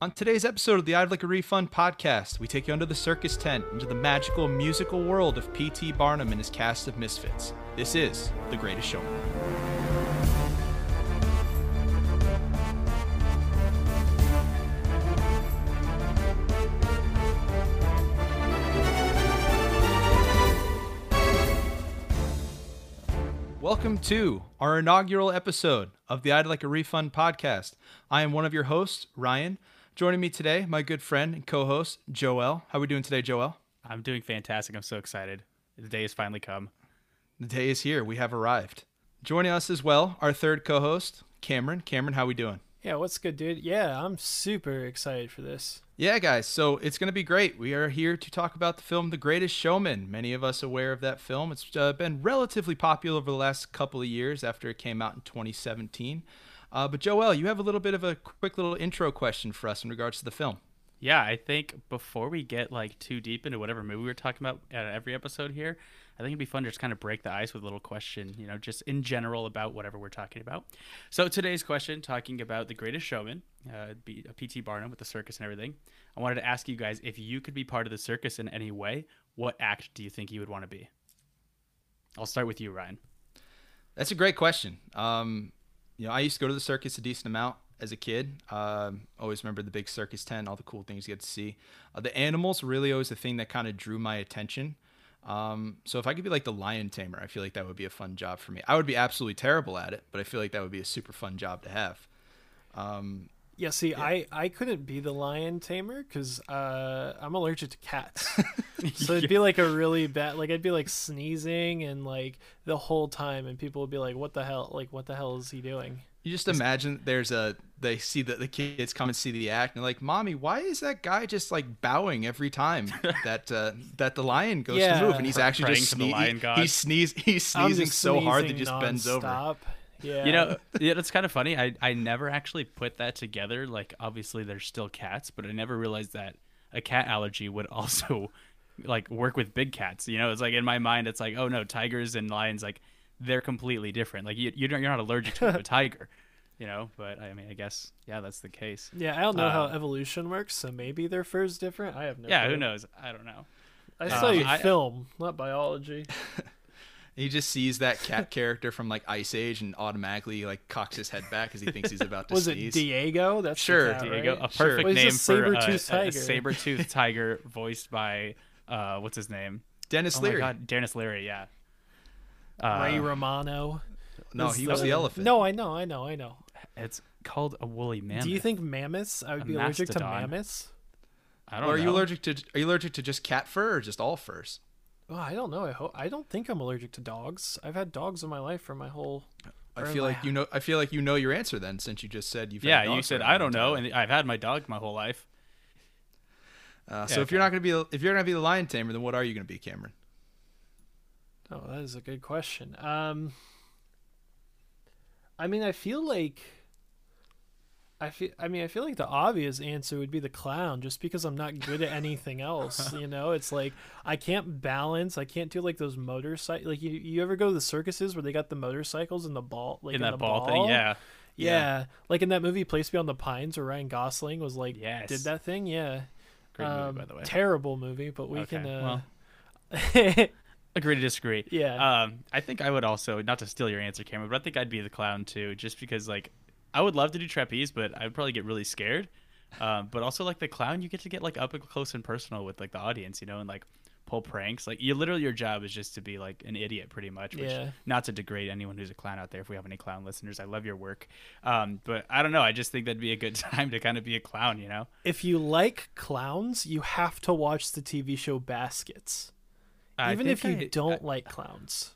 On today's episode of the I'd Like a Refund podcast, we take you under the circus tent into the magical musical world of P.T. Barnum and his cast of misfits. This is The Greatest Showman. Welcome to our inaugural episode of the I'd Like a Refund podcast. I am one of your hosts, Ryan. Joining me today, my good friend and co-host, Joel. How are we doing today, Joel? I'm doing fantastic. I'm so excited. The day has finally come. The day is here. We have arrived. Joining us as well, our third co-host, Cameron. Cameron, how are we doing? Yeah, what's good, dude? Yeah, I'm super excited for this. Yeah, guys. So it's going to be great. We are here to talk about the film The Greatest Showman. Many of us aware of that film. It's uh, been relatively popular over the last couple of years after it came out in 2017. Uh, but Joel, you have a little bit of a quick little intro question for us in regards to the film. Yeah, I think before we get like too deep into whatever movie we're talking about at every episode here, I think it'd be fun to just kind of break the ice with a little question, you know, just in general about whatever we're talking about. So today's question, talking about The Greatest Showman, uh, P.T. Barnum with the circus and everything. I wanted to ask you guys if you could be part of the circus in any way, what act do you think you would want to be? I'll start with you, Ryan. That's a great question. Um, you know, I used to go to the circus a decent amount as a kid. Um, always remember the big circus tent, all the cool things you get to see. Uh, the animals really always the thing that kind of drew my attention. Um, so if I could be like the lion tamer, I feel like that would be a fun job for me. I would be absolutely terrible at it, but I feel like that would be a super fun job to have. Um, yeah, see, yeah. I I couldn't be the lion tamer because uh, I'm allergic to cats. so it'd be like a really bad, like I'd be like sneezing and like the whole time, and people would be like, "What the hell? Like, what the hell is he doing?" You just imagine there's a they see that the kids come and see the act and they're like, "Mommy, why is that guy just like bowing every time that uh, that the lion goes yeah. to move?" And he's actually just sne- he, he's sneeze he's sneezing so hard that he just bends over. Yeah. You know, yeah, it's kind of funny. I I never actually put that together. Like, obviously, there's still cats, but I never realized that a cat allergy would also like work with big cats. You know, it's like in my mind, it's like, oh no, tigers and lions like they're completely different. Like you, you don't, you're not allergic to a tiger, you know. But I mean, I guess yeah, that's the case. Yeah, I don't know uh, how evolution works, so maybe their fur is different. I have no. Yeah, clue. who knows? I don't know. I study um, film, not biology. he just sees that cat character from like Ice Age and automatically like cocks his head back because he thinks he's about to Was sneeze. Was it Diego? That's sure, cat, Diego. Right? A perfect sure. name for a, a, a saber-toothed tiger, voiced by uh, what's his name? Denis oh Leary. God, Denis Leary. Yeah. Uh, Ray Romano. No, he was the elephant. No, I know, I know, I know. It's called a woolly mammoth. Do you think mammoths? I would A be allergic to mammoths. I don't Or are know. you allergic to are you allergic to just cat fur or just all furs? Oh, I don't know. I hope I don't think I'm allergic to dogs. I've had dogs in my life for my whole. I feel like you know. I feel like you know your answer then, since you just said you've. had Yeah, you said I don't know, time. and I've had my dog my whole life. Uh, so Yeah, if you're not gonna be if you're gonna be the lion tamer, then what are you gonna be, Cameron? Oh, that is a good question. Um, I mean, I feel like. I feel. I mean, I feel like the obvious answer would be the clown, just because I'm not good at anything else. you know, it's like I can't balance. I can't do like those motorcycle. Like you, you ever go to the circuses where they got the motorcycles and the ball, like in in that the ball, thing, yeah. yeah, Like in that movie Place Beyond the Pines, where Ryan Gosling was like, Yes. did that thing. Yeah. Great Um, movie, by the way. Terrible movie, but we Okay, can. well. Uh, Agree to disagree. Yeah. Um, I think I would also not to steal your answer, Cameron, but I think I'd be the clown too, just because like I would love to do trapeze, but I would probably get really scared. Um, but also like the clown, you get to get like up and close and personal with like the audience, you know, and like pull pranks. Like you literally your job is just to be like an idiot, pretty much. Which, Yeah. Not to degrade anyone who's a clown out there. If we have any clown listeners, I love your work. Um, but I don't know. I just think that'd be a good time to kind of be a clown, you know. if you like clowns, you have to watch the TV show Baskets. I Even if you I- don't I, like clowns.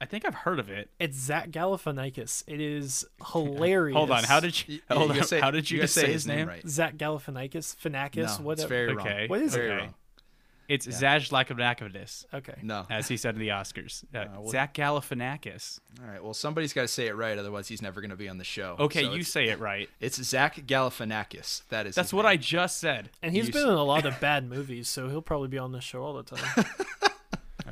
I think I've heard of it. It's Zach Galifianakis. It is hilarious. Hold on, how did you? You- hold you on, say- how did you, gotta say say his name? right? Zach Galifianakis? Finakis? No, it's whatever. very wrong. What is Very it? Okay. wrong. It's Yeah. Zaj Lakavakavadis, Okay. No. as he said in the Oscars. Uh, well- Zach Galifianakis. All right. Well, somebody's got to say it right, otherwise he's never gonna be on the show. Okay, So you say it right. It's Zach Galifianakis. That is. That's his what I just said. And he's You been s- in a lot of bad movies, so he'll probably be on the show all the time.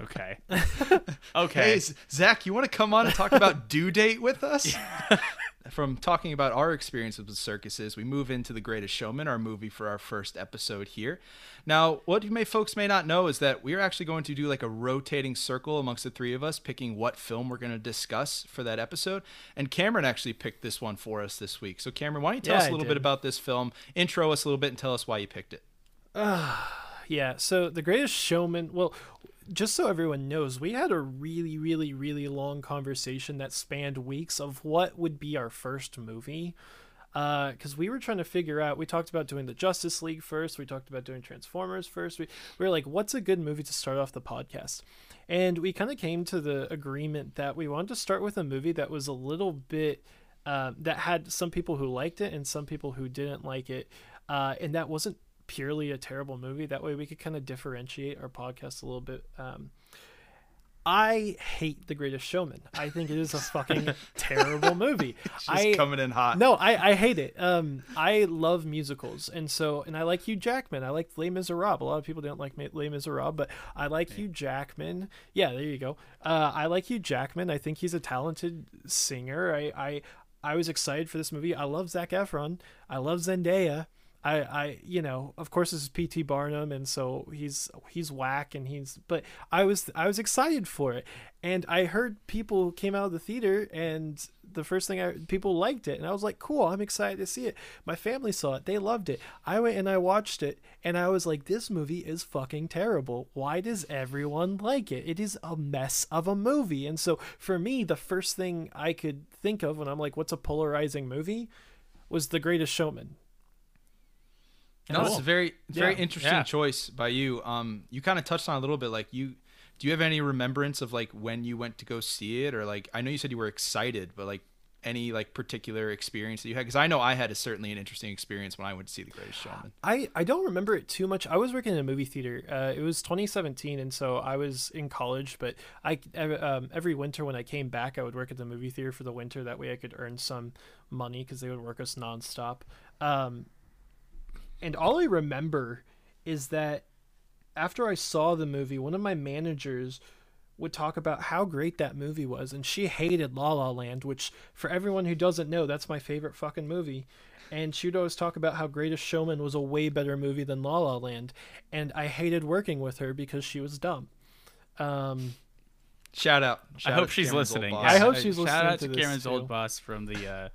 Okay. okay. Hey, Zach, you want to come on and talk about due date with us? from talking about our experiences with circuses, we move into The Greatest Showman, our movie for our first episode here. Now, what you may folks may not know is that we're actually going to do like a rotating circle amongst the three of us, picking what film we're going to discuss for that episode. And Cameron actually picked this one for us this week. So, Cameron, why don't you tell Yeah, us a little bit about this film, intro us a little bit, and tell us why you picked it. Yeah, so The Greatest Showman, well, just so everyone knows, we had a really, really, really long conversation that spanned weeks of what would be our first movie. Because we were trying to figure out, we talked about doing the Justice League first, we talked about doing Transformers first. We, we were like, what's a good movie to start off the podcast? And we kind of came to the agreement that we wanted to start with a movie that was a little bit, uh, that had some people who liked it and some people who didn't like it. Uh, and that wasn't purely a terrible movie. That way we could kind of differentiate our podcast a little bit. Um, I hate The Greatest Showman. I think it is a fucking terrible movie. Just I coming in hot. no, I, I hate it. Um, I love musicals, and so and I like Hugh Jackman. I like Les Miserables. A lot of people don't like Les Miserables, but I like Hugh Jackman. Yeah, there you go. Uh, I like Hugh Jackman. I think he's a talented singer. I I I was excited for this movie. I love Zac Efron. I love Zendaya. I, I, you know, of course, this is P.T. Barnum, and so he's he's whack, and he's. But I was I was excited for it, and I heard people came out of the theater, and the first thing I people liked it, and I was like, cool, I'm excited to see it. My family saw it, they loved it. I went and I watched it, and I was like, this movie is fucking terrible. Why does everyone like it? It is a mess of a movie, and so for me, the first thing I could think of when I'm like, what's a polarizing movie, was The Greatest Showman. No, it's Cool. a very very Yeah. interesting Yeah. choice by you. Um, you kind of touched on it a little bit. Like you, do you have any remembrance of like when you went to go see it, or like I know you said you were excited, but like any like particular experience that you had? Because I know I had a certainly an interesting experience when I went to see The Greatest Showman. I, I don't remember it too much. I was working in a movie theater. Uh, it was 2017, and so I was in college. But I um, every winter when I came back, I would work at the movie theater for the winter. That way, I could earn some money because they would work us nonstop. Um, and all I remember is that after I saw the movie, one of my managers would talk about how great that movie was, and she hated La La Land, which for everyone who doesn't know, that's my favorite fucking movie. And she would always talk about how Greatest Showman was a way better movie than La La Land, and I hated working with her because she was dumb. Um, Shout out! I Shout out hope to she's Cameron's listening. boss. I hope she's Shout listening out to to this, Cameron's too. old boss from the uh,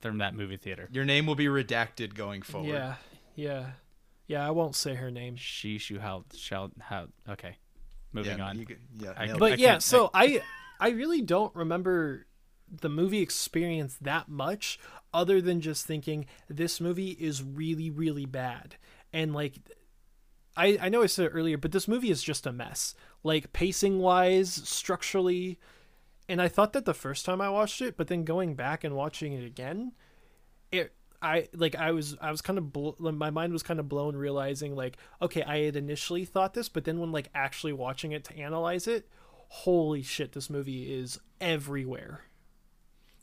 from that movie theater. Your name will be redacted going forward. yeah, yeah, yeah. I won't say her name. She shall how shall how okay. Moving yeah, on. you could- yeah, I- but I yeah so I i really don't remember the movie experience that much other than just thinking this movie is really really bad and like i i know i said it earlier but this movie is just a mess like pacing wise structurally and i thought that the first time i watched it but then going back and watching it again it I like I was I was kind of bl- my mind was kind of blown realizing like okay I had initially thought this but then when like actually watching it to analyze it holy shit this movie is everywhere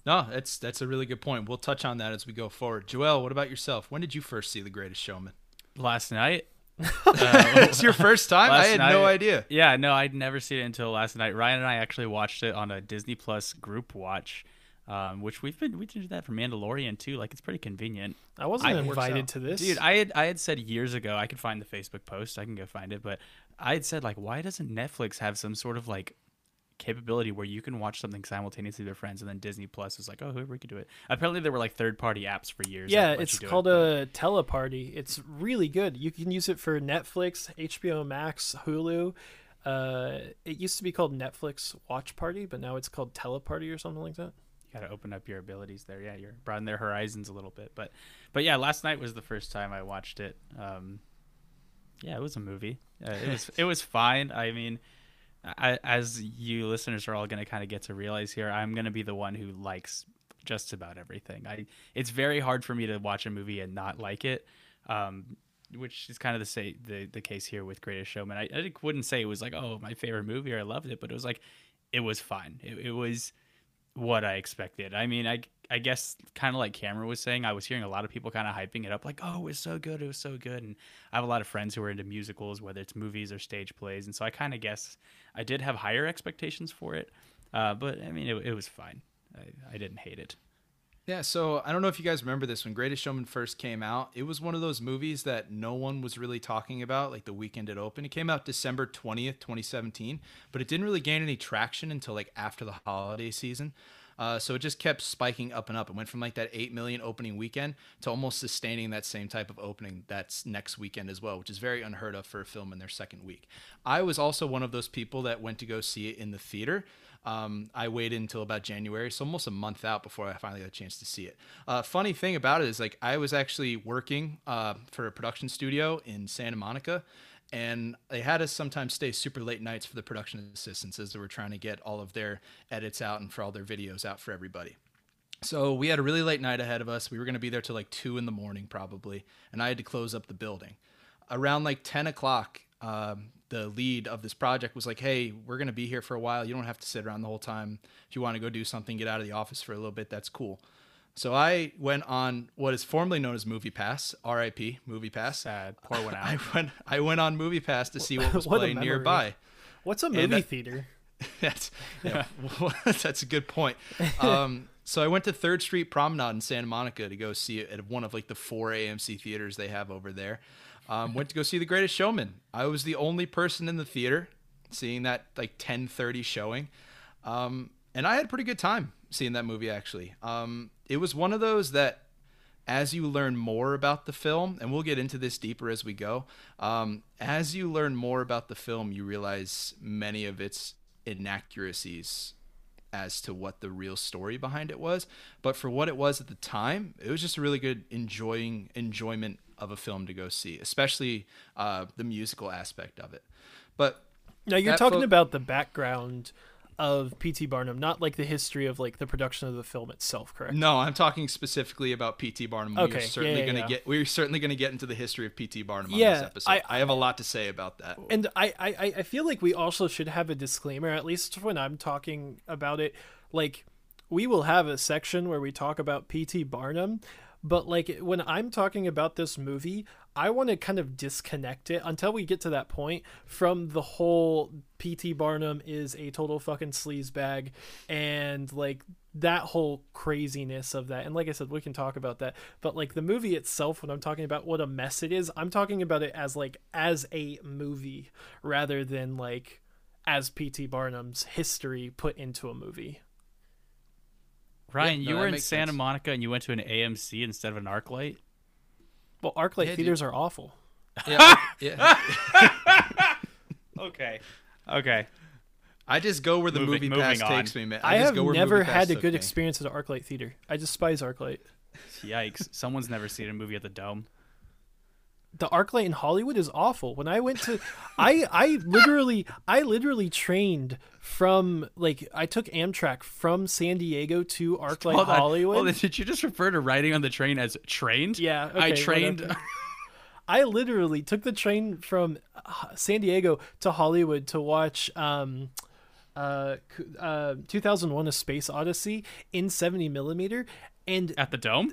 no, that's that's a really good point. We'll touch on that as we go forward. Joel, what about yourself? When did you first see The Greatest Showman? Last night. Uh, it's your first time. I Last had no idea. Yeah, no, I'd never seen it until last night. Ryan and I actually watched it on a Disney Plus group watch, um, which we've been we did that for Mandalorian too. Like it's pretty convenient. I wasn't I- invited to this Dude, I had I had said years ago I could find the Facebook post. I can go find it, but I had said like, why doesn't Netflix have some sort of like capability where you can watch something simultaneously with your friends, and then Disney Plus was like, oh, we could do it. Apparently, there were like third party apps for years. yeah it's do it, called but- a teleparty it's really good you can use it for netflix hbo max hulu uh, it used to be called netflix watch party but now it's called teleparty or something like that to open up your abilities there. Yeah, you're broaden their horizons a little bit. But but yeah, last night was the first time I watched it. Um, yeah, it was a movie. Uh, it was it was fine. I mean, I, as you listeners are all going to kind of get to realize here, I'm going to be the one who likes just about everything. I it's very hard for me to watch a movie and not like it. Um, which is kind of the say the the case here with Greatest Showman. I, I wouldn't say it was like oh my favorite movie or I loved it, but it was like it was fine. It, it was what I expected. I mean, I I guess kind of like Cameron was saying, I was hearing a lot of people kind of hyping it up, like, "Oh, it was so good, it was so good." And I have a lot of friends who are into musicals, whether it's movies or stage plays, and so I kind of guess I did have higher expectations for it. Uh, but I mean, it, it was fine. I, I didn't hate it. Yeah, so I don't know if you guys remember this when Greatest Showman first came out. It was one of those movies that no one was really talking about, like the weekend it opened. It came out December 20th, 2017, but it didn't really gain any traction until like after the holiday season. Uh, so it just kept spiking up and up. It went from like that 8 million opening weekend to almost sustaining that same type of opening that's next weekend as well, which is very unheard of for a film in their second week. I was also one of those people that went to go see it in the theater. Um, I waited until about January, so almost a month out before I finally got a chance to see it. Uh, funny thing about it is, like, I was actually working uh, for a production studio in Santa Monica, and they had us sometimes stay super late nights for the production assistants as they were trying to get all of their edits out and for all their videos out for everybody. So we had a really late night ahead of us. We were going to be there till like two in the morning probably, and I had to close up the building. Around like ten o'clock, um, the lead of this project was like, "Hey, we're going to be here for a while. You don't have to sit around the whole time. If you want to go do something, get out of the office for a little bit. That's cool." So I went on what is formerly known as Movie Pass, RIP, Movie Pass. Sad. Pour one out. I went I went on Movie Pass to see what was What playing nearby. What's a movie that- theater? That's yeah, that's a good point. Um, so I went to Third Street Promenade in Santa Monica to go see it at one of like the four AMC theaters they have over there. Um, went to go see The Greatest Showman. I was the only person in the theater seeing that like 10:30 showing, um, and I had a pretty good time seeing that movie. Actually, um, it was one of those that as you learn more about the film, and we'll get into this deeper as we go, um, as you learn more about the film, you realize many of its inaccuracies as to what the real story behind it was. But for what it was at the time, it was just a really good enjoying enjoyment of a film to go see, especially uh, the musical aspect of it. But Now you're talking fo- about the background of P.T. Barnum, not like the history of like the production of the film itself, correct? no, I'm talking specifically about P.T. Barnum. Okay, We're certainly yeah, going to yeah. get we're certainly going to get into the history of P.T. Barnum on Yeah, this episode. I- I, have a lot to say about that. And I, I- I feel like we also should have a disclaimer, at least when I'm talking about it. Like, we will have a section where we talk about P.T. Barnum, but like when I'm talking about this movie, I want to kind of disconnect it until we get to that point from the whole P.T. Barnum is a total fucking sleaze bag and like that whole craziness of that. And like I said, we can talk about that. But like the movie itself, when I'm talking about what a mess it is, I'm talking about it as like as a movie rather than like as P.T. Barnum's history put into a movie. Ryan, no, you that were in Santa sense. Monica and you went to an AMC instead of an ArcLight. Well, ArcLight Yeah, dude. theaters are awful. Yeah, yeah. Okay. Okay. I just go where the Moving- movie pass on. takes me, man. I, just have go never Movie had a good me. experience at an ArcLight theater. I despise ArcLight. Yikes. Someone's never seen a movie at the Dome. The ArcLight in Hollywood is awful. When I went to, I I literally I literally trained from like I took Amtrak from San Diego to ArcLight Hold. Hollywood. On. Did you just refer to riding on the train as trained? Yeah, I trained. I literally took the train from uh, San Diego to Hollywood to watch um, uh, uh, 2001: A Space Odyssey in 70 millimeter, and at the Dome?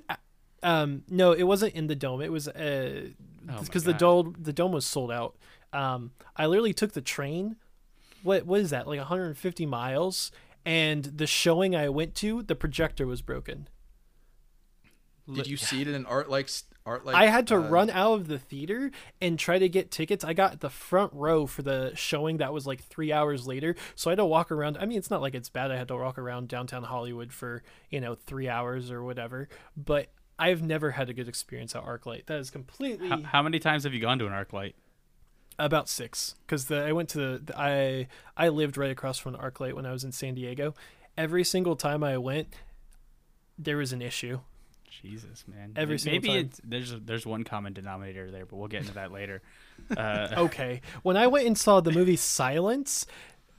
Um, no, it wasn't in the dome. It was uh, Oh because the dome the dome was sold out. Um, I literally took the train. What what is that? Like 150 miles. And the showing I went to, the projector was broken. Did you see it in an art like art like? I had to uh, run out of the theater and try to get tickets. I got the front row for the showing that was like three hours later. So I had to walk around. I mean, it's not like it's bad. I had to walk around downtown Hollywood for, you know, three hours or whatever. But I've never had a good experience at ArcLight. That is completely How, how many times have you gone to an ArcLight? about six. Because the I went to the, the I I lived right across from an ArcLight when I was in San Diego. Every single time I went, there was an issue. Jesus, man. Every Maybe time. It's, there's there's one common denominator there, but we'll get into that later. Uh, okay. When I went and saw the movie Silence,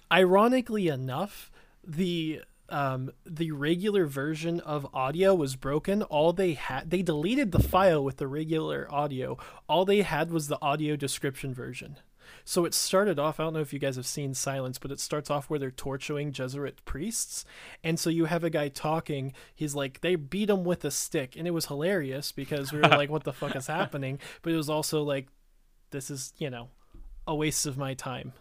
ironically enough, the um the regular version of audio was broken. All they had they deleted the file with the regular audio. All they had was the audio description version. So it started off, I don't know if you guys have seen Silence, but it starts off where they're torturing Jesuit priests. And so you have a guy talking, he's like, they beat him with a stick. And it was hilarious because we were like, what the fuck is happening? But it was also like, this is, you know, a waste of my time.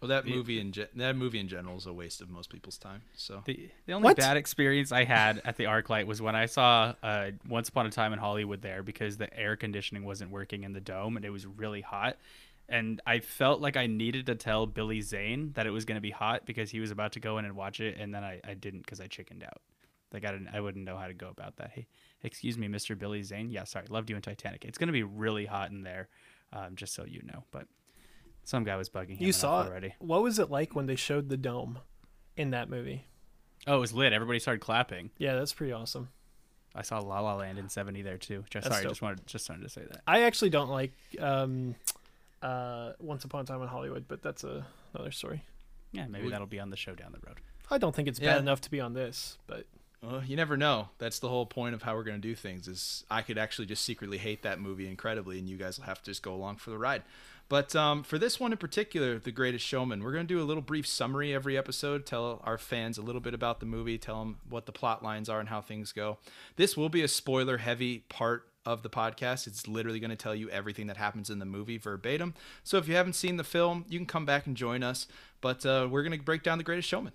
Well, that movie in ge- that movie in general is a waste of most people's time. So The, the only What? bad experience I had at the ArcLight was when I saw uh, Once Upon a Time in Hollywood there because the air conditioning wasn't working in the dome and it was really hot. And I felt like I needed to tell Billy Zane that it was going to be hot because he was about to go in and watch it, and then I, I didn't because I chickened out. Like I didn't, I wouldn't know how to go about that. Hey, excuse me, Mr. Billy Zane. Yeah, sorry, loved you in Titanic. It's going to be really hot in there, um, just so you know. But some guy was bugging him You saw it. already. What was it like when they showed the dome in that movie? Oh, it was lit. Everybody started clapping. Yeah, that's pretty awesome. I saw La La Land in '70 there too. Just sorry, dope. just wanted just wanted to say that. I actually don't like um, uh, Once Upon a Time in Hollywood, but that's a, another story. Yeah, maybe We- that'll be on the show down the road. I don't think it's Yeah. bad enough to be on this, but Well, you never know. That's the whole point of how we're going to do things. Is I could actually just secretly hate that movie incredibly, and you guys will have to just go along for the ride. But um, for this one in particular, The Greatest Showman, we're going to do a little brief summary every episode, tell our fans a little bit about the movie, tell them what the plot lines are and how things go. This will be a spoiler heavy part of the podcast. It's literally going to tell you everything that happens in the movie verbatim. So if you haven't seen the film, you can come back and join us. But uh, we're going to break down The Greatest Showman.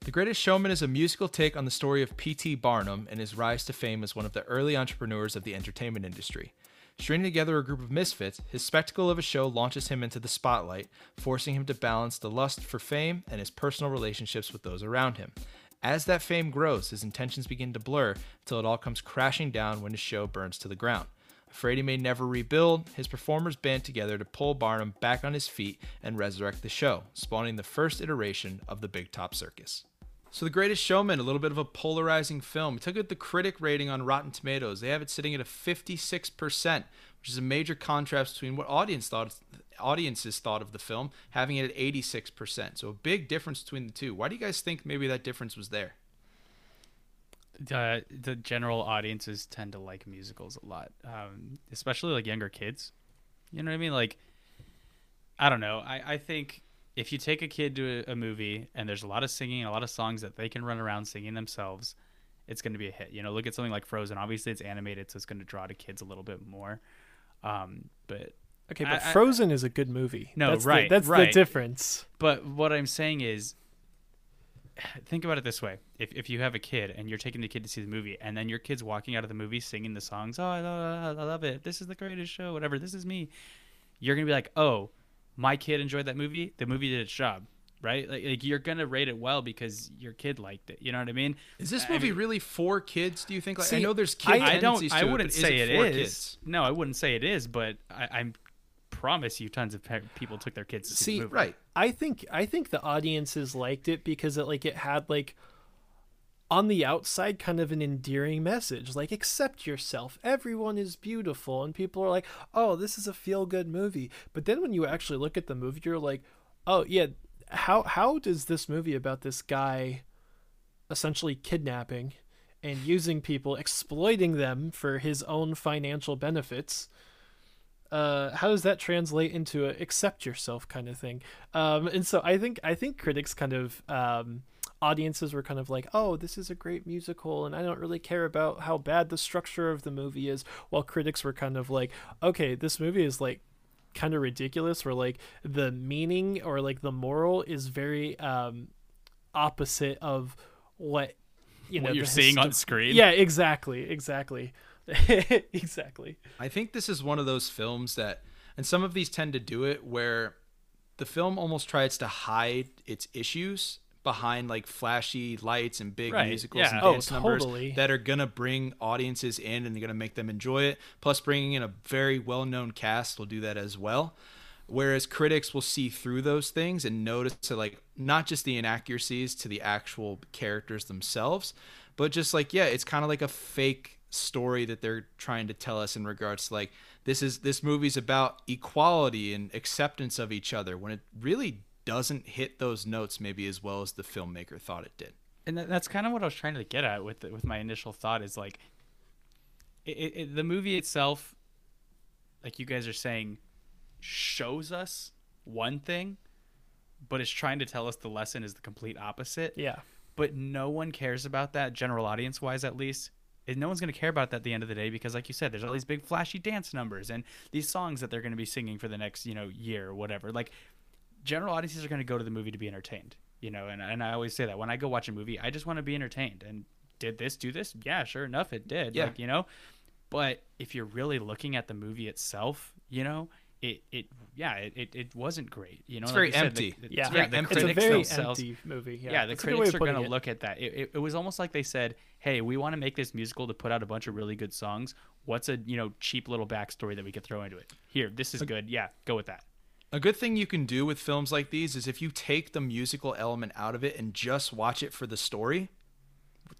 The Greatest Showman is a musical take on the story of P.T. Barnum and his rise to fame as one of the early entrepreneurs of the entertainment industry. Stringing together a group of misfits, his spectacle of a show launches him into the spotlight, forcing him to balance the lust for fame and his personal relationships with those around him. As that fame grows, his intentions begin to blur until it all comes crashing down when his show burns to the ground. Afraid he may never rebuild, his performers band together to pull Barnum back on his feet and resurrect the show, spawning the first iteration of the Big Top Circus. So, The Greatest Showman, a little bit of a polarizing film. We took at the critic rating on Rotten Tomatoes. They have it sitting at a 56%, which is a major contrast between what audience thought audiences thought of the film, having it at 86%. So, a big difference between the two. Why do you guys think maybe that difference was there? Uh, the general audiences tend to like musicals a lot, um, especially like younger kids. You know what I mean? Like, I don't know. I, I think if you take a kid to a, a movie and there's a lot of singing, a lot of songs that they can run around singing themselves, it's going to be a hit. You know, look at something like Frozen. Obviously, it's animated, so it's going to draw to kids a little bit more. Um, but okay. But I- Frozen is a good movie. No, that's right, The, that's the difference. But what I'm saying is, think about it this way: if if you have a kid and you're taking the kid to see the movie, and then your kid's walking out of the movie singing the songs, oh, I love, I love it. This is the greatest show. Whatever. This is me. You're gonna be like, oh, my kid enjoyed that movie. The movie did its job, right? Like, like you're gonna rate it well because your kid liked it. You know what I mean? Is this I movie mean- really for kids, do you think? Like, I know there's kid I, I don't. I wouldn't but is say it it for is. kids? No, I wouldn't say it is. But I, I promise you, tons of pe- people took their kids to see, See, the movie. Right. I think I think the audiences liked it because it like it had like on the outside kind of an endearing message like accept yourself. Everyone is beautiful. And people are like oh this is a feel good movie. But then when you actually look at the movie you're like oh yeah how how does this movie about this guy essentially kidnapping and using people exploiting them for his own financial benefits uh, how does that translate into a accept yourself kind of thing? Um, and so I think I think critics kind of um, audiences were kind of like, oh, this is a great musical, and I don't really care about how bad the structure of the movie is. While critics were kind of like, okay, this movie is like kind of ridiculous, where like the meaning or like the moral is very um, opposite of what you know What you're the seeing on screen. Yeah, exactly, exactly, exactly. I think this is one of those films that, and some of these tend to do it, where the film almost tries to hide its issues behind like flashy lights and big Right, musicals yeah. and Oh, dance numbers totally. that are gonna bring audiences in and they're gonna make them enjoy it. Plus, bringing in a very well-known cast will do that as well. Whereas critics will see through those things and notice to like not just the inaccuracies to the actual characters themselves, but just like yeah, it's kind of like a fake story that they're trying to tell us in regards to like this is this movie's about equality and acceptance of each other when it really doesn't hit those notes maybe as well as the filmmaker thought it did. and that's kind of what I was trying to get at with the, with my initial thought is like it, it, it- the movie itself like you guys are saying shows us one thing but it's trying to tell us the lesson is the complete opposite Yeah. but no one cares about that general audience wise at least and no one's going to care about that at the end of the day because like you said there's all these big flashy dance numbers and these songs that they're going to be singing for the next you know year or whatever like general audiences are going to go to the movie to be entertained. You know, and and I always say that when I go watch a movie, I just want to be entertained. And did this do this? Yeah, sure enough, it did. Yeah. Like, you know, but if you're really looking at the movie itself, you know, it it yeah, it, it, it wasn't great. You know, It's like very you said, the- empty. the- Yeah, very the empty. it's a critics very themselves- empty movie. Yeah, yeah, the That's a critics are going to look at that. It, it, it was almost like they said, "Hey, we want to make this musical to put out a bunch of really good songs. What's a you know cheap little backstory that we could throw into it? Here, this is good. Yeah, go with that." A good thing you can do with films like these is if you take the musical element out of it and just watch it for the story,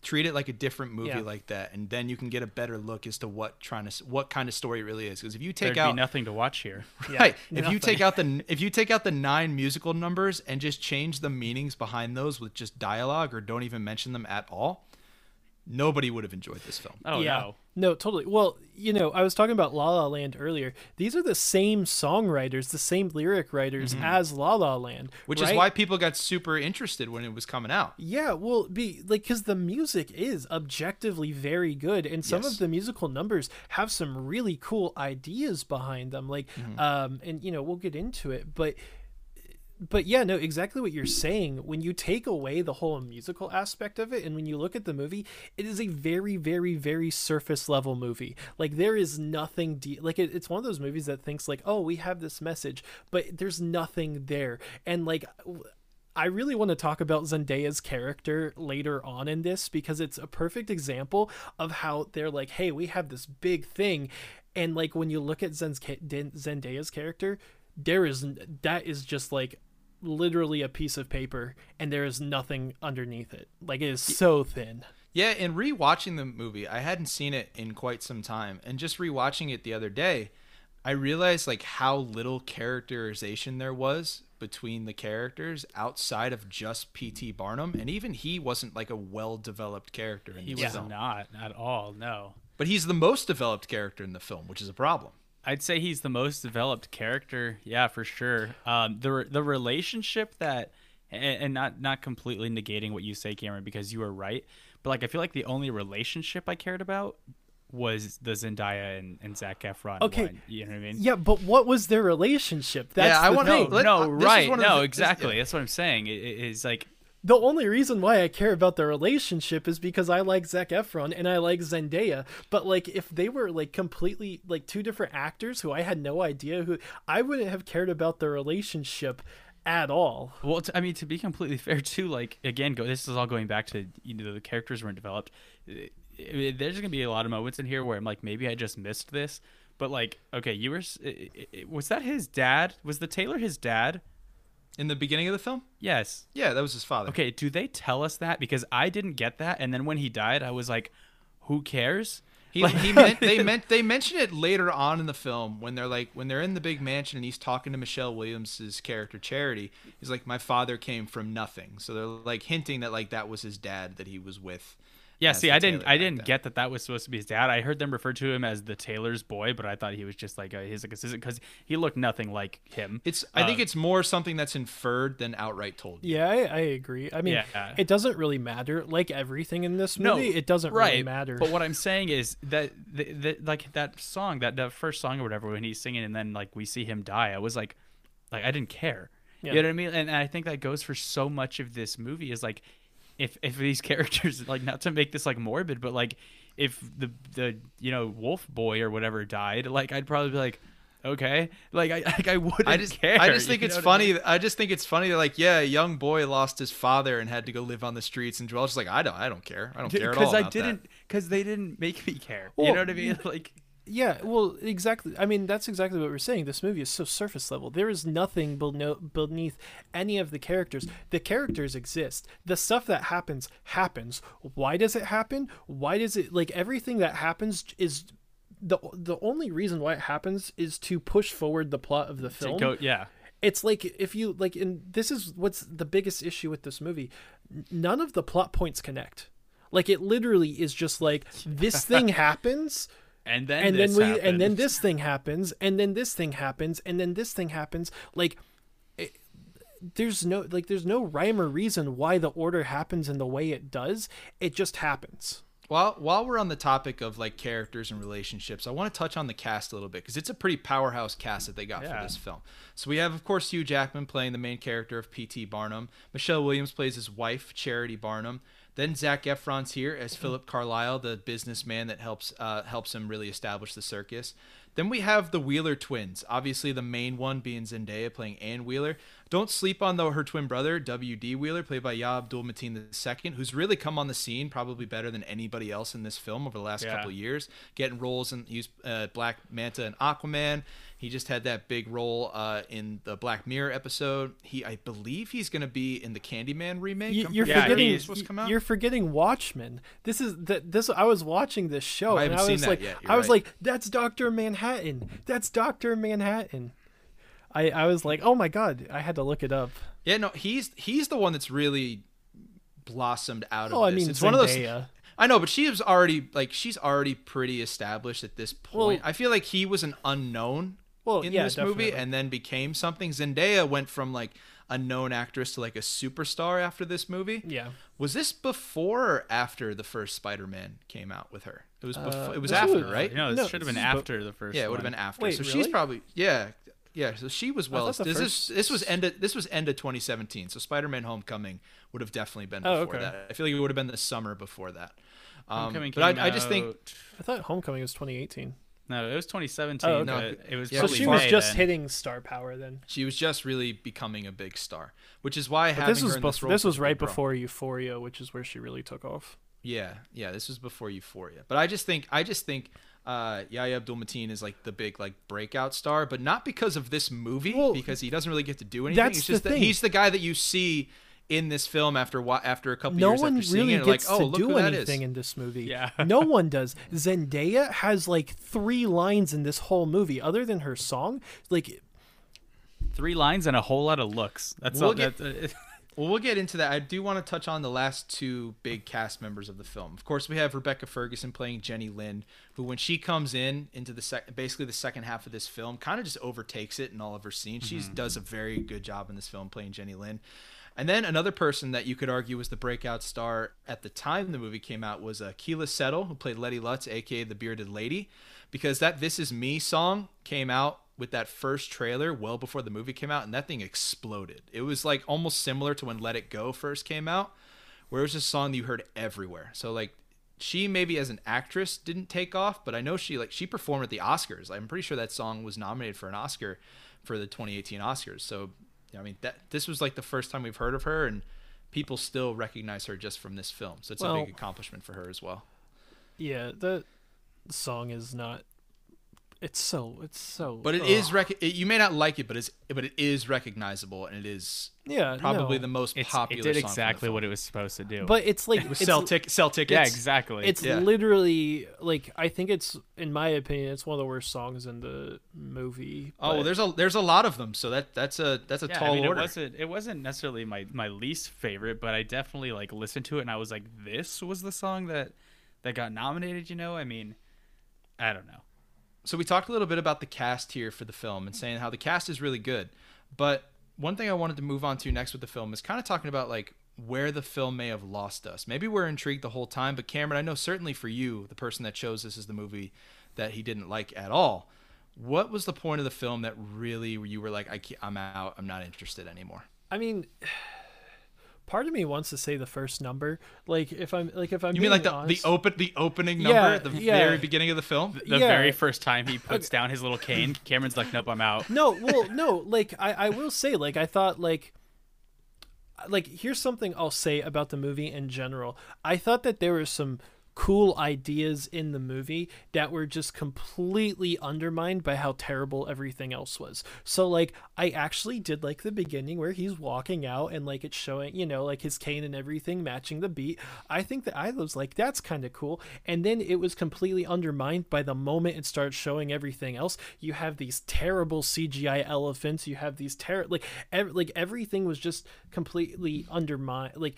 treat it like a different movie Yeah. like that, and then you can get a better look as to what trying to what kind of story it really is. Because if you take There'd out be nothing to watch here. Yeah, right, if you take out the if you take out the nine musical numbers and just change the meanings behind those with just dialogue or don't even mention them at all, nobody would have enjoyed this film. Oh yeah. no. No, totally. Well, you know, I was talking about La La Land earlier. These are the same songwriters, the same lyric writers as La La Land, Mm-hmm. Which is why people got super interested when it was coming out. Yeah, well, be like because the music is objectively very good, and some Yes. of the musical numbers have some really cool ideas behind them. Like, Mm-hmm. um, and you know, we'll get into it, but but yeah, no, exactly what you're saying. When you take away the whole musical aspect of it, and when you look at the movie, it is a very, very, very surface level movie. Like there is nothing deep. Like it, it's one of those movies that thinks like, oh, we have this message, but there's nothing there. And like, I really want to talk about Zendaya's character later on in this because it's a perfect example of how they're like, hey, we have this big thing, and like when you look at Zen's Zendaya's character, there is that is just like literally a piece of paper and there is nothing underneath it. Like it is so thin. Yeah, and rewatching the movie, I hadn't seen it in quite some time, and just rewatching it the other day, I realized like how little characterization there was between the characters outside of just P.T. Barnum, and even he wasn't like a well-developed character in He this was film. not at all. No. But he's the most developed character in the film, which is a problem. I'd say he's the most developed character. Yeah, for sure. Um, the the relationship that, and, and not not completely negating what you say, Cameron, because you are right. But like, I feel like the only relationship I cared about was the Zendaya and, and Zac Efron. Okay. one, you know what I mean? Yeah, but what was their relationship? That's Yeah, I the wanna- thing. let- no, uh, right? No, the- this- exactly. yeah. That's what I'm saying. It, it- it's like The only reason why I care about the relationship is because I like Zac Efron and I like Zendaya. But like, if they were like completely like two different actors who I had no idea who, I wouldn't have cared about the relationship at all. Well, I mean, to be completely fair, too, like again, go. This is all going back to you know the characters weren't developed. There's gonna be a lot of moments in here where I'm like, maybe I just missed this, but like, okay, you were. Was that his dad? Was the tailor his dad? In the beginning of the film, Yes. yeah, that was his father. Okay. Do they tell us that? Because I didn't get that, and then when he died, I was like, who cares? He, he meant they meant they mention it later on in the film when they're like when they're in the big mansion and he's talking to Michelle Williams's character Charity. He's like, my father came from nothing. So they're like hinting that like that was his dad that he was with. Yeah, see, the I didn't, I didn't then. get that that was supposed to be his dad. I heard them refer to him as the tailor's boy, but I thought he was just like a, his like assistant because he looked nothing like him. It's I think Uh, it's more something that's inferred than outright told. you. Yeah, I, I agree. I mean, Yeah. it doesn't really matter. Like everything in this no, movie, it doesn't right. really matter. But what I'm saying is that the, the, like that song, that that first song or whatever, when he's singing and then like we see him die, I was like, like I didn't care. Yeah. You know what I mean? And, and I think that goes for so much of this movie is like, if if these characters like not to make this like morbid, but like if the the you know wolf boy or whatever died, like I'd probably be like. Okay, like I like I wouldn't I just care. I just think it's what I funny. mean? I, just think it's funny that like yeah, a young boy lost his father and had to go live on the streets, and Joel's just like I don't I don't care. I don't care at all. because I didn't because they didn't make me care. you know what I mean? Like Yeah, well, exactly. I mean, that's exactly what we're saying. This movie is so surface level. There is nothing beneath any of the characters. The characters exist. The stuff that happens happens. Why does it happen? Why does it like everything that happens is the the only reason why it happens is to push forward the plot of the film go, yeah. it's like if you like and this is what's the biggest issue with this movie none of the plot points connect like it literally is just like this thing happens and then and this then we and then this thing happens and then this thing happens and then this thing happens like it, there's no like there's no rhyme or reason why the order happens in the way it does it just happens While while we're on the topic of like characters and relationships, I want to touch on the cast a little bit because it's a pretty powerhouse cast that they got Yeah. for this film. So we have, of course, Hugh Jackman playing the main character of P.T. Barnum. Michelle Williams plays his wife, Charity Barnum. Then Zac Efron's here as Philip Carlisle, the businessman that helps uh, helps him really establish the circus. Then we have the Wheeler twins. Obviously, the main one being Zendaya playing Ann Wheeler. Don't sleep on though her twin brother W.D. Wheeler, played by Yahya Abdul Mateen II, who's really come on the scene probably better than anybody else in this film over the last Yeah. couple of years, getting roles in he's uh, Black Manta and Aquaman. He just had that big role uh, in the Black Mirror episode. He, I believe, he's going to be in the Candyman remake. You, you're Yeah, forgetting. he's supposed to come out. You're forgetting Watchmen. This is that. This I was watching this show I and I seen was that like, yet, you're I was right. like, that's Doctor Manhattan. That's Doctor Manhattan. I I was like, oh my god, I had to look it up. Yeah, no, he's he's the one that's really blossomed out of Oh, of I mean, it's one of those. Zendaya. I know, but she was already like she's already pretty established at this point. Well- I feel like he was an unknown Well, in yeah, this movie and then became something. Zendaya went from like a known actress to like a superstar after this movie. Yeah. Was this before or after the first Spider-Man came out with her? It was before. Uh, it was this after, was- right? You know, No, this should have been this is after the first. Yeah, it would have been after. Wait, so she's probably yeah, yeah. So she was well. thought the This is first- this was end of, this was end of 2017. So Spider-Man: Homecoming would have definitely been Oh, before okay. that. I feel like it would have been the summer before that. Um, Homecoming but came I, I just think I thought Homecoming was 2018. No, it was 2017. Oh, okay. No, it was yeah, So she was was May just then. hitting star power then. she was just really becoming a big star, which is why But having this her was in this role This was right big draw. before Euphoria, which is where she really took off. Yeah, yeah, this was before Euphoria. But I just think I just think uh Yahya Abdul Mateen is like the big like breakout star, but not because of this movie, Well, because he doesn't really get to do anything. that's it's the that thing. he's the guy that you see in this film after wa- after a couple No years one after seeing really it, gets like, oh, to look do who that is. anything in this movie. Yeah. no one does. Zendaya has like three lines in this whole movie, other than her song. Like, Three lines and a whole lot of looks. That's We'll all. get- that, uh, Well, we'll get into that. I do want to touch on the last two big cast members of the film. Of course, we have Rebecca Ferguson playing Jenny Lind, who, when she comes in into the sec- basically the second half of this film, kind of just overtakes it in all of her scenes. She mm-hmm. does a very good job in this film playing Jenny Lind. And then another person that you could argue was the breakout star at the time the movie came out was uh, Settle, who played Lettie Lutz, aka the Bearded Lady, because that "This Is Me" song came out with that first trailer well before the movie came out, and that thing exploded. It was like almost similar to when "Let It Go" first came out, where it was a song you heard everywhere. So like, she maybe as an actress didn't take off, but I know she like she performed at the Oscars. I'm pretty sure that song was nominated for an Oscar for the 2018 Oscars. So I mean that this was like the first time we've heard of her, and people still recognize her just from this film. So it's a big accomplishment for her as well. yeah, the song is not. It's so. It's so. But it ugh. is rec- it, you may not like it, but it's but it is recognizable, and it is Yeah, probably no. the most it's, popular. it did song exactly what it was supposed to do. But it's like It was it's, sell tic- sell tickets. yeah, exactly. It's Yeah. literally like I think it's in my opinion it's one of the worst songs in the movie. Oh, well, there's a there's a lot of them, so that that's a that's a yeah, tall I mean, order. it wasn't it wasn't necessarily my my least favorite, but I definitely like listened to it and I was like, this was the song that that got nominated. You know, I mean, I don't know. So we talked a little bit about the cast here for the film and saying how the cast is really good. But one thing I wanted to move on to next with the film is kind of talking about like where the film may have lost us. Maybe we're intrigued the whole time, but Cameron, I know certainly for you, the person that chose this as the movie that he didn't like at all. What was the point of the film that really you were like, I I'm out, I'm not interested anymore? I mean, part of me wants to say the first number. Like if I'm like if I'm You mean like the, honest, the open the opening number Yeah, at the yeah. very beginning of the film? The Yeah. very first time he puts down his little cane, Cameron's like, nope, I'm out. No, well, no. Like I, I will say, like I thought, like, like here's something I'll say about the movie in general. I thought that there was some cool ideas in the movie that were just completely undermined by how terrible everything else was. So like I actually did like the beginning where he's walking out and like it's showing, you know, like his cane and everything matching the beat. I think that I was like that's kind of cool. And then it was completely undermined by the moment it starts showing everything else. You have these terrible CGI elephants, you have these ter like ev- like everything was just completely undermined like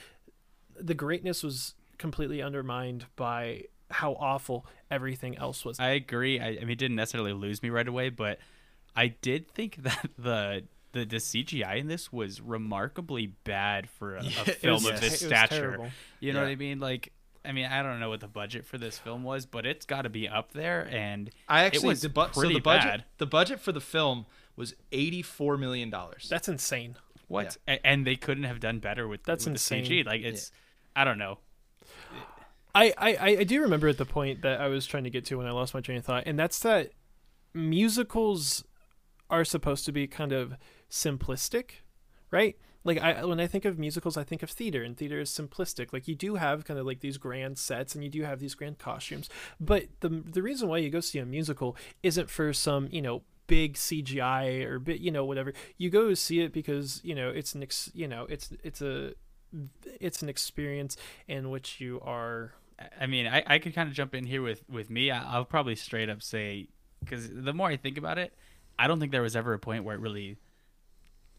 the greatness was completely undermined by how awful everything else was. I agree. I, I mean, it didn't necessarily lose me right away, but I did think that the the, the CGI in this was remarkably bad for a, a film was of this stature. You know Yeah. what I mean? Like, I mean, I don't know what the budget for this film was, but it's got to be up there. And I it actually was the bu- so the budget bad. the budget for the film was eighty four million dollars. That's insane. What? A- And they couldn't have done better with That's with insane. the CG. Like it's, I don't know. I, I, I- do remember at the point that I was trying to get to when I lost my train of thought, and that's that musicals are supposed to be kind of simplistic, right? Like I when I think of musicals, I think of theater, and theater is simplistic. Like you do have kind of like these grand sets, and you do have these grand costumes, but the the reason why you go see a musical isn't for some you know big CGI or bit you know whatever. You go see it because you know it's an ex, you know it's it's a it's an experience in which you are I mean, I, I could kind of jump in here with with me. I, I'll probably straight up say because the more I think about it, I don't think there was ever a point where it really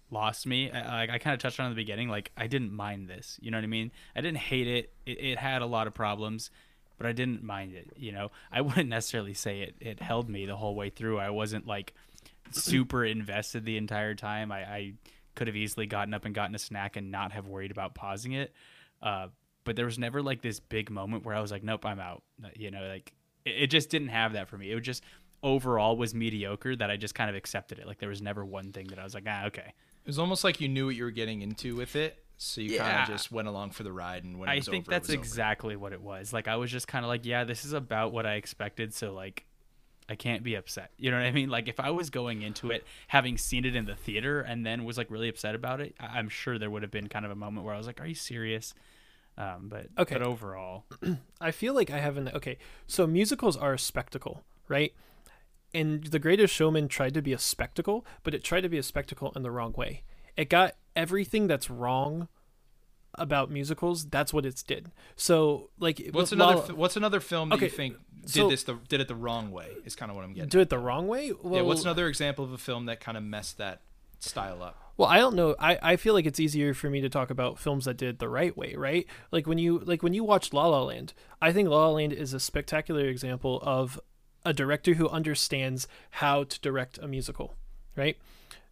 lost me. I, I, I kind of touched on in the beginning. Like I didn't mind this. You know what I mean? I didn't hate it. It, it had a lot of problems, but I didn't mind it. You know, I wouldn't necessarily say it it held me the whole way through. I wasn't like super invested the entire time. I, I could have easily gotten up and gotten a snack and not have worried about pausing it. Uh, but there was never like this big moment where I was like, nope, I'm out. You know, like it, it just didn't have that for me. It was just overall was mediocre that I just kind of accepted it. Like there was never one thing that I was like, ah, okay. It was almost like you knew what you were getting into with it, so you kind of just went along for the ride. And when it I was think over, that's was over. exactly what it was. Like I was just kind of like, yeah, this is about what I expected. So like, I can't be upset. You know what I mean? Like if I was going into it having seen it in the theater and then was like really upset about it, I- I'm sure there would have been kind of a moment where I was like, are you serious? Um, but Okay. but overall, I feel like I haven't. Okay, so musicals are a spectacle, right? And The Greatest Showman tried to be a spectacle, but it tried to be a spectacle in the wrong way. It got everything that's wrong about musicals. That's what it's did. So, like, What's another? La- what's another film that you think did so- this the, did it the wrong way? Is kind of what I'm getting. do it the wrong way? Well, yeah. What's another example of a film that kind of messed that style up? Well, I don't know. I, I feel like it's easier for me to talk about films that did it the right way, right? Like when you like when you watch La La Land, I think La La Land is a spectacular example of a director who understands how to direct a musical, right?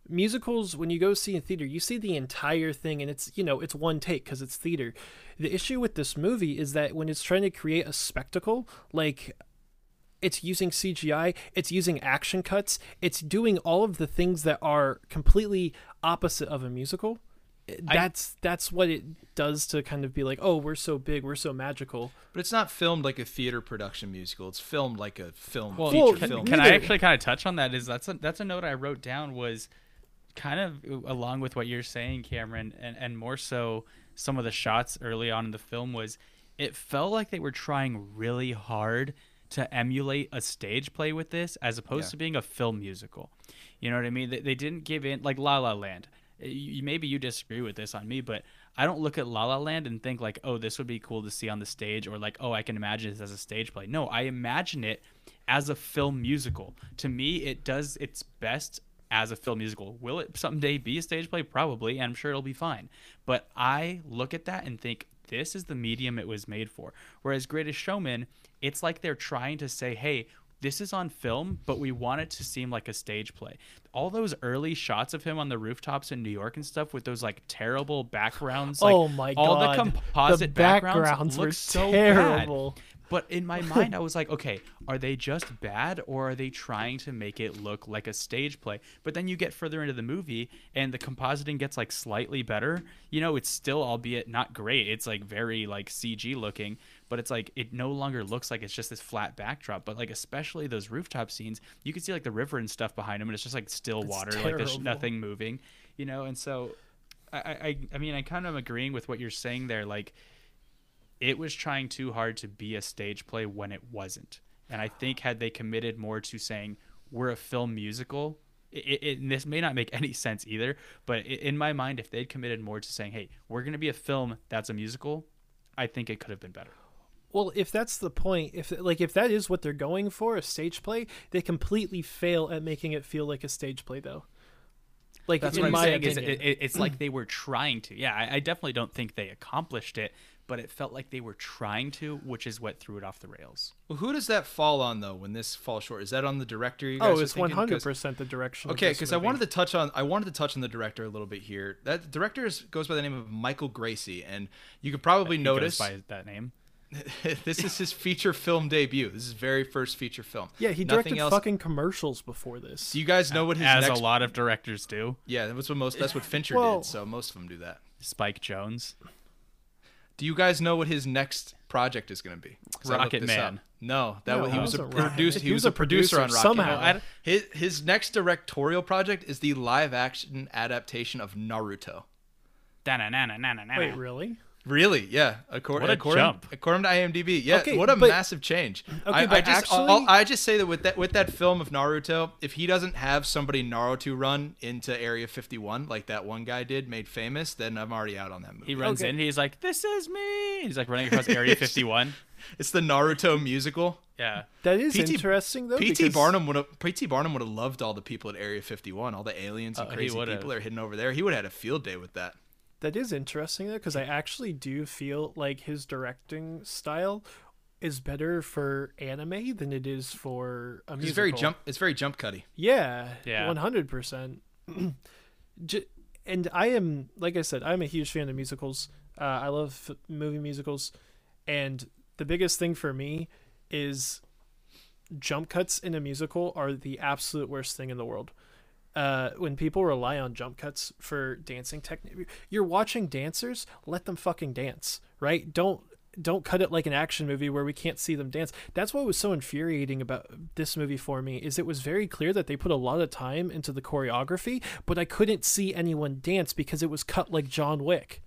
Musicals, when you go see in theater, you see the entire thing, and it's you know it's one take because it's theater. The issue with this movie is that when it's trying to create a spectacle, like it's using CGI, it's using action cuts, it's doing all of the things that are completely opposite of a musical. That's that's what it does to kind of be like, oh, we're so big, we're so magical. But it's not filmed like a theater production musical. It's filmed like a film Well, feature can- film. Can I actually kind of touch on that? Is that's a, that's a note I wrote down was kind of along with what you're saying, Cameron, and and more so some of the shots early on in the film was it felt like they were trying really hard to emulate a stage play with this as opposed Yeah. to being a film musical. You know what I mean? They, they didn't give in like La La Land. You, maybe you disagree with this on me, but I don't look at La La Land and think like, oh, this would be cool to see on the stage, or like, oh, I can imagine this as a stage play. No, I imagine it as a film musical. To me, it does its best as a film musical. Will it someday be a stage play? Probably, and I'm sure it'll be fine. But I look at that and think this is the medium it was made for. Whereas Greatest Showman, it's like they're trying to say, hey, this is on film, but we want it to seem like a stage play. All those early shots of him on the rooftops in New York and stuff with those like terrible backgrounds, like oh my god! all the composite the backgrounds, backgrounds look so terrible. bad. But in my mind, I was like, okay, are they just bad or are they trying to make it look like a stage play? But then you get further into the movie and the compositing gets like slightly better. You know, it's still, albeit not great, it's like very like CG looking, but it's like it no longer looks like it's just this flat backdrop. But like, especially those rooftop scenes, you can see like the river and stuff behind them and it's just like still It's water, like there's nothing moving, you know? And so. I, I, I mean, I kind of am agreeing with what you're saying there. Like, it was trying too hard to be a stage play when it wasn't. And I think had they committed more to saying we're a film musical, it, it, and this may not make any sense either, but in my mind, if they'd committed more to saying, "Hey, we're going to be a film that's a musical," I think it could have been better. Well, if that's the point, if like if that is what they're going for, a stage play, they completely fail at making it feel like a stage play, though. Like That's in what I'm my saying. Is opinion, it, it, it's like they were trying to. Yeah, I, I definitely don't think they accomplished it, but it felt like they were trying to, which is what threw it off the rails. Well, who does that fall on though? When this falls short, is that on the director? You oh, guys oh, it's thinking? one 'Cause- hundred percent the direction. Okay, because I wanted to touch on I wanted to touch on the director a little bit here. That director is, goes by the name of Michael Gracey, and you could probably He notice goes by that name. this is his feature film debut. This is his very first feature film. Yeah, he Nothing directed else. fucking commercials before this. Do you guys know what his next. As next? a lot of directors do. Yeah, that's what most. That's what Fincher Well- did. So most of them do that. Spike Jonze. Do you guys know what his next project is going to be? 'Cause I looked Rocketman. up. No, that No, was, he it was a producer. Man. He was a producer on Rocket somehow. Man. His his next directorial project is the live action adaptation of Naruto. Da-na-na-na-na-na-na. Wait, really? Really? Yeah. According, What a according, jump. according to IMDb, yeah. Okay, what a but- massive change. Okay, I, I just, actually- I'll, I just say that with that with that film of Naruto, if he doesn't have somebody Naruto run into Area 51 like that one guy did, made famous, then I'm already out on that movie. He runs Okay. in. He's like, "This is me." He's like running across Area 51. It's the Naruto musical. Yeah. That is P.T. interesting though. P.T. because- Barnum would have P.T. Barnum would have loved all the people at Area 51, all the aliens and uh, he crazy people that are hidden over there. He would have had a field day with that. That is interesting though, because I actually do feel like his directing style is better for anime than it is for a It's musical. very jump. It's very jump cutty. Yeah, Yeah. one hundred percent. And I am, like I said, I'm a huge fan of musicals. Uh, I love f- movie musicals, and the biggest thing for me is jump cuts in a musical are the absolute worst thing in the world. Uh, when people rely on jump cuts for dancing technique, you're watching dancers. Let them fucking dance, right? Don't don't cut it like an action movie where we can't see them dance. That's what was so infuriating about this movie for me is it was very clear that they put a lot of time into the choreography, but I couldn't see anyone dance because it was cut like John Wick.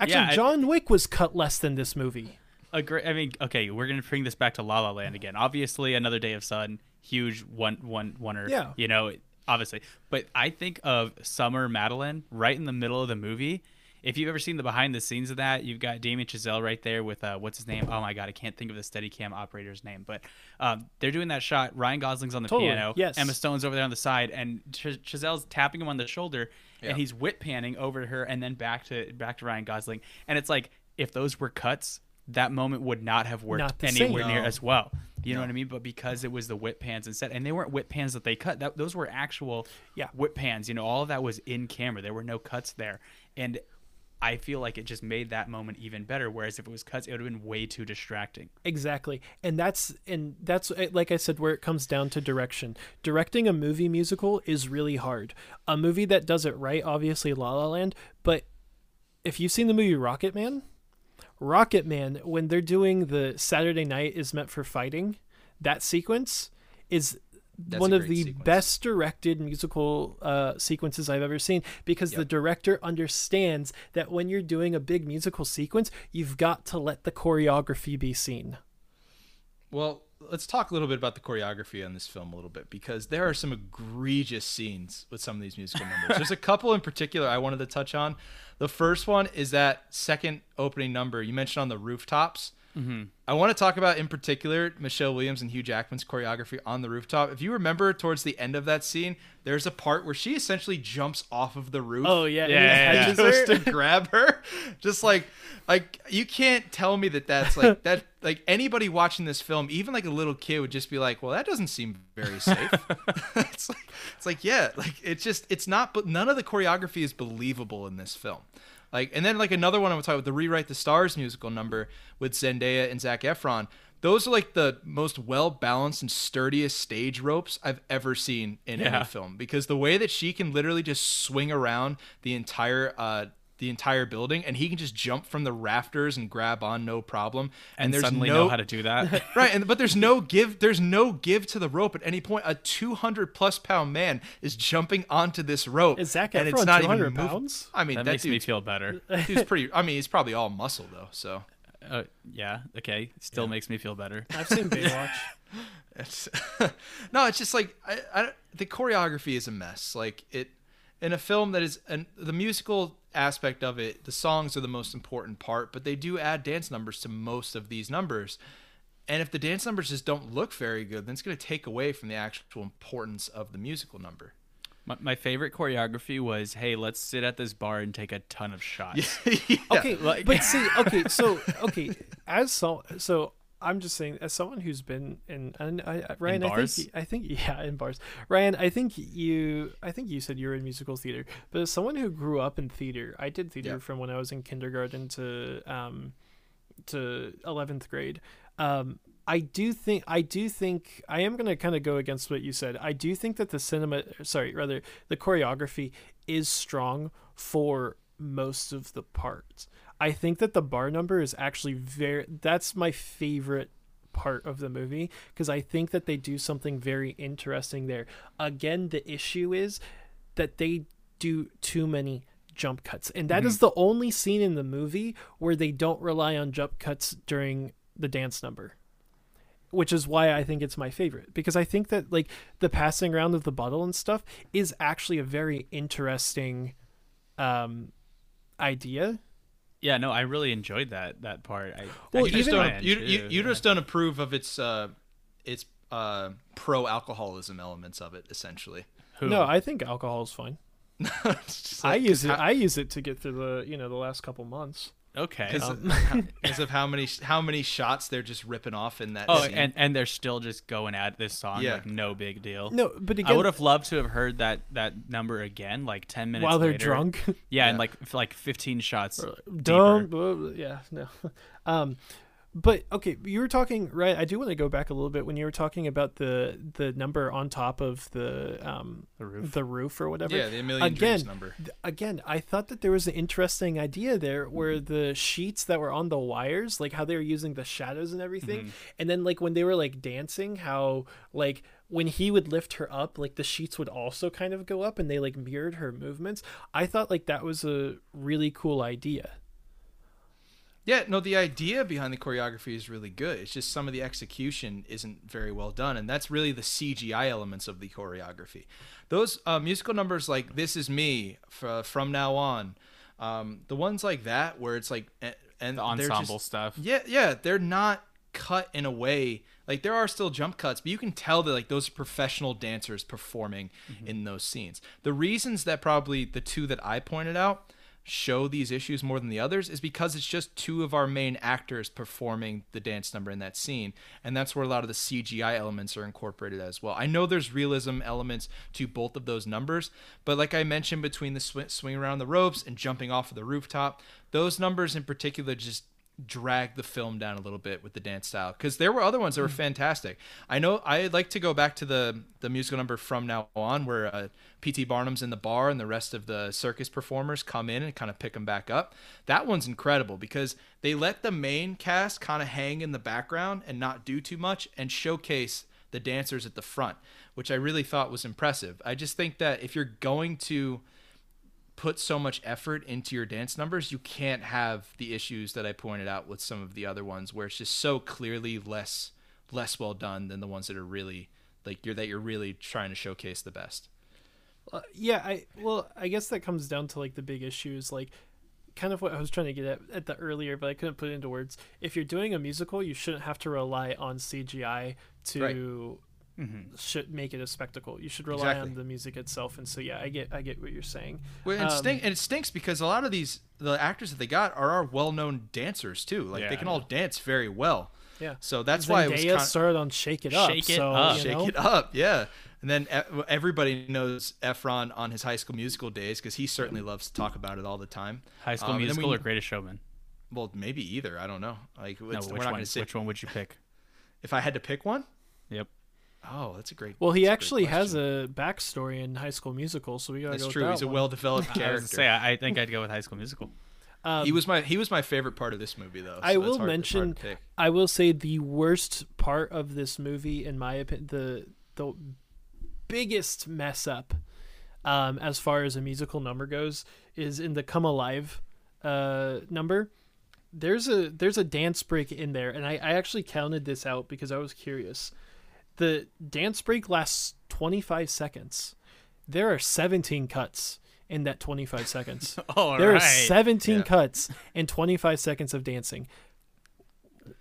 Actually, Yeah, I- John Wick was cut less than this movie. Agree. I mean, okay, we're gonna bring this back to La La Land again. Obviously, Another Day of Sun, huge one one oneer. Yeah. You know, obviously, but I think of Summer Madeline right in the middle of the movie. If you've ever seen the behind the scenes of that, you've got Damien Chazelle right there with uh, what's his name? Oh my god, I can't think of the Steadicam operator's name, but um, they're doing that shot. Ryan Gosling's on the Totally, piano. yes. Emma Stone's over there on the side, and Ch- Chazelle's tapping him on the shoulder, Yeah. and he's whip panning over to her, and then back to back to Ryan Gosling, and it's like if those were cuts, that moment would not have worked Not anywhere same. near No. as well. You know what I mean? But because it was the whip pans instead, and they weren't whip pans that they cut, that those were actual Yeah. whip pans. You know, all of that was in camera. There were no cuts there, and I feel like it just made that moment even better. Whereas if it was cuts, it would have been way too distracting. Exactly. And that's and that's uh, like I said where it comes down to direction. Directing a movie musical is really hard. A movie that does it right, obviously La La Land, but if you've seen the movie Rocketman, Rocketman when they're doing the Saturday night is meant for fighting, that sequence is That's one of the sequence. best directed musical uh, sequences I've ever seen because the director understands that when you're doing a big musical sequence, you've got to let the choreography be seen. Well, let's talk a little bit about the choreography on this film a little bit because there are some egregious scenes with some of these musical numbers. There's a couple in particular I wanted to touch on. The first one is that second opening number you mentioned on the rooftops. Mm-hmm. I want to talk about in particular Michelle Williams and Hugh Jackman's choreography on the rooftop. If you remember towards the end of that scene, there's a part where she essentially jumps off of the roof. Oh yeah, Yeah, and yeah, yeah. catches just her. to grab her just like like you can't tell me that that's like that like anybody watching this film even like a little kid would just be like well that doesn't seem very safe it's like it's like yeah like it's just it's not but none of the choreography is believable in this film like and then like another one i'm talking about the rewrite the stars musical number with zendaya and zac efron those are like the most well balanced and sturdiest stage ropes I've ever seen in Yeah. any film because the way that she can literally just swing around the entire uh the entire building and he can just jump from the rafters and grab on no problem And, there's suddenly no know how to do that. right and but there's no give there's no give to the rope at any point a 200 plus pound man is jumping onto this rope Is Zac and it's not 200 even moving. pounds? i mean that that, makes me feel better. he's pretty i mean he's probably all muscle though so Uh, yeah. Okay. Still makes me feel better. I've seen Baywatch. It's no, it's just like I, I, the choreography is a mess. Like it in a film that is and the musical aspect of it, the songs are the most important part, but they do add dance numbers to most of these numbers. And if the dance numbers just don't look very good, then it's going to take away from the actual importance of the musical number. My, my favorite choreography was, "Hey, let's sit at this bar and take a ton of shots." Yeah. Okay, like- but see, okay, so okay, as so so I'm just saying, as someone who's been in, and I, I- Ryan, I bars? think, I think, yeah, in bars. Ryan, I think you, I think you said you were in musical theater, but as someone who grew up in theater, I did theater Yeah. from when I was in kindergarten to um, to 11th grade. Um, I do think I do think I am gonna kind of go against what you said. I do think that the cinema, sorry, rather the choreography is strong for most of the parts. I think that the bar number is actually very. That's my favorite part of the movie because I think that they do something very interesting there. Again, the issue is that they do too many jump cuts, and that is the only scene in the movie where they don't rely on jump cuts during the dance number which is why I think it's my favorite because I think that like the passing around of the bottle and stuff is actually a very interesting um idea. Yeah, no, I really enjoyed that that part. I, Well, I you just even- don't you, you, you just don't approve of its uh its uh pro alcoholism elements of it essentially. Who? No, I think alcohol is fine. It's just I use it. how- I use it to get through the you know the last couple months. Okay. because Um, of, of how many how many shots they're just ripping off in that Oh, scene. and and they're still just going at this song Yeah. like no big deal. No, but again I would have loved to have heard that that number again, like ten minutes while they're later. drunk. Yeah, and like like fifteen shots. Don't. blah, Yeah. No. Um, but okay, you were talking right. I do want to go back a little bit when you were talking about the the number on top of the um The roof. the roof or whatever. yeah, the million Again, dreams number. th- again, I thought that there was an interesting idea there where the sheets that were on the wires, like how they were using the shadows and everything, and then like when they were like dancing, how like when he would lift her up, like the sheets would also kind of go up and they like mirrored her movements. I thought like that was a really cool idea. Yeah, no, the idea behind the choreography is really good. It's just some of the execution isn't very well done, and that's really the CGI elements of the choreography. Those uh, musical numbers like "This Is Me" f- from now on, um, the ones like that where it's like and The ensemble just- stuff. Yeah, yeah, they're not cut in a way like there are still jump cuts, but you can tell that like those professional dancers performing in those scenes. The reasons that probably the two that I pointed out show these issues more than the others is because it's just two of our main actors performing the dance number in that scene and that's where a lot of the CGI elements are incorporated as well. I know there's realism elements to both of those numbers, but like I mentioned between the sw- swing around the ropes and jumping off of the rooftop, those numbers in particular just drag the film down a little bit with the dance style because there were other ones that were fantastic. I know I'd like to go back to the the musical number from now on where uh, P.T. Barnum's in the bar and the rest of the circus performers come in and kind of pick them back up. That one's incredible because they let the main cast kind of hang in the background and not do too much and showcase the dancers at the front, which I really thought was impressive. I just think that if you're going to put so much effort into your dance numbers, you can't have the issues that I pointed out with some of the other ones where it's just so clearly less less well done than the ones that are really like you're that you're really trying to showcase the best. Uh, yeah, I well, I guess that comes down to like the big issues, like kind of what I was trying to get at at the earlier, but I couldn't put it into words. If you're doing a musical, you shouldn't have to rely on CGI to should make it a spectacle. You should rely Exactly. on the music itself. And so yeah, I get I get what you're saying. Well, and, it Um, stink, and it stinks because a lot of these the actors that they got are our well-known dancers too. Like Yeah. they can all dance very well. Yeah. So that's why it was Zendaya kind started on Shake It Up. Shake It so, Up. you shake it up, yeah. And then e- everybody knows Efron on his High School Musical days because he certainly loves to talk about it all the time. High School Um, then Musical we- or Greatest Showman? Well, maybe either. I don't know. Like, No, which we're not one? say. Which one would you pick? If I had to pick one, Yep. Oh, that's a great. Well, he that's a great actually has a backstory in High School Musical, so we gotta That's go with true. that He's a well-developed character. gonna say I, I think I'd go with High School Musical. Um, he was my he was my favorite part of this movie though. I so it's will hard- mention. I will say the worst part of this movie, in my opinion, the the biggest mess up, um, as far as a musical number goes, is in the "Come Alive" uh, number. There's a there's a dance break in there, and I, I actually counted this out because I was curious. The dance break lasts 25 seconds. There are 17 cuts in that 25 seconds. All There are 17 Yeah. cuts and 25 seconds of dancing.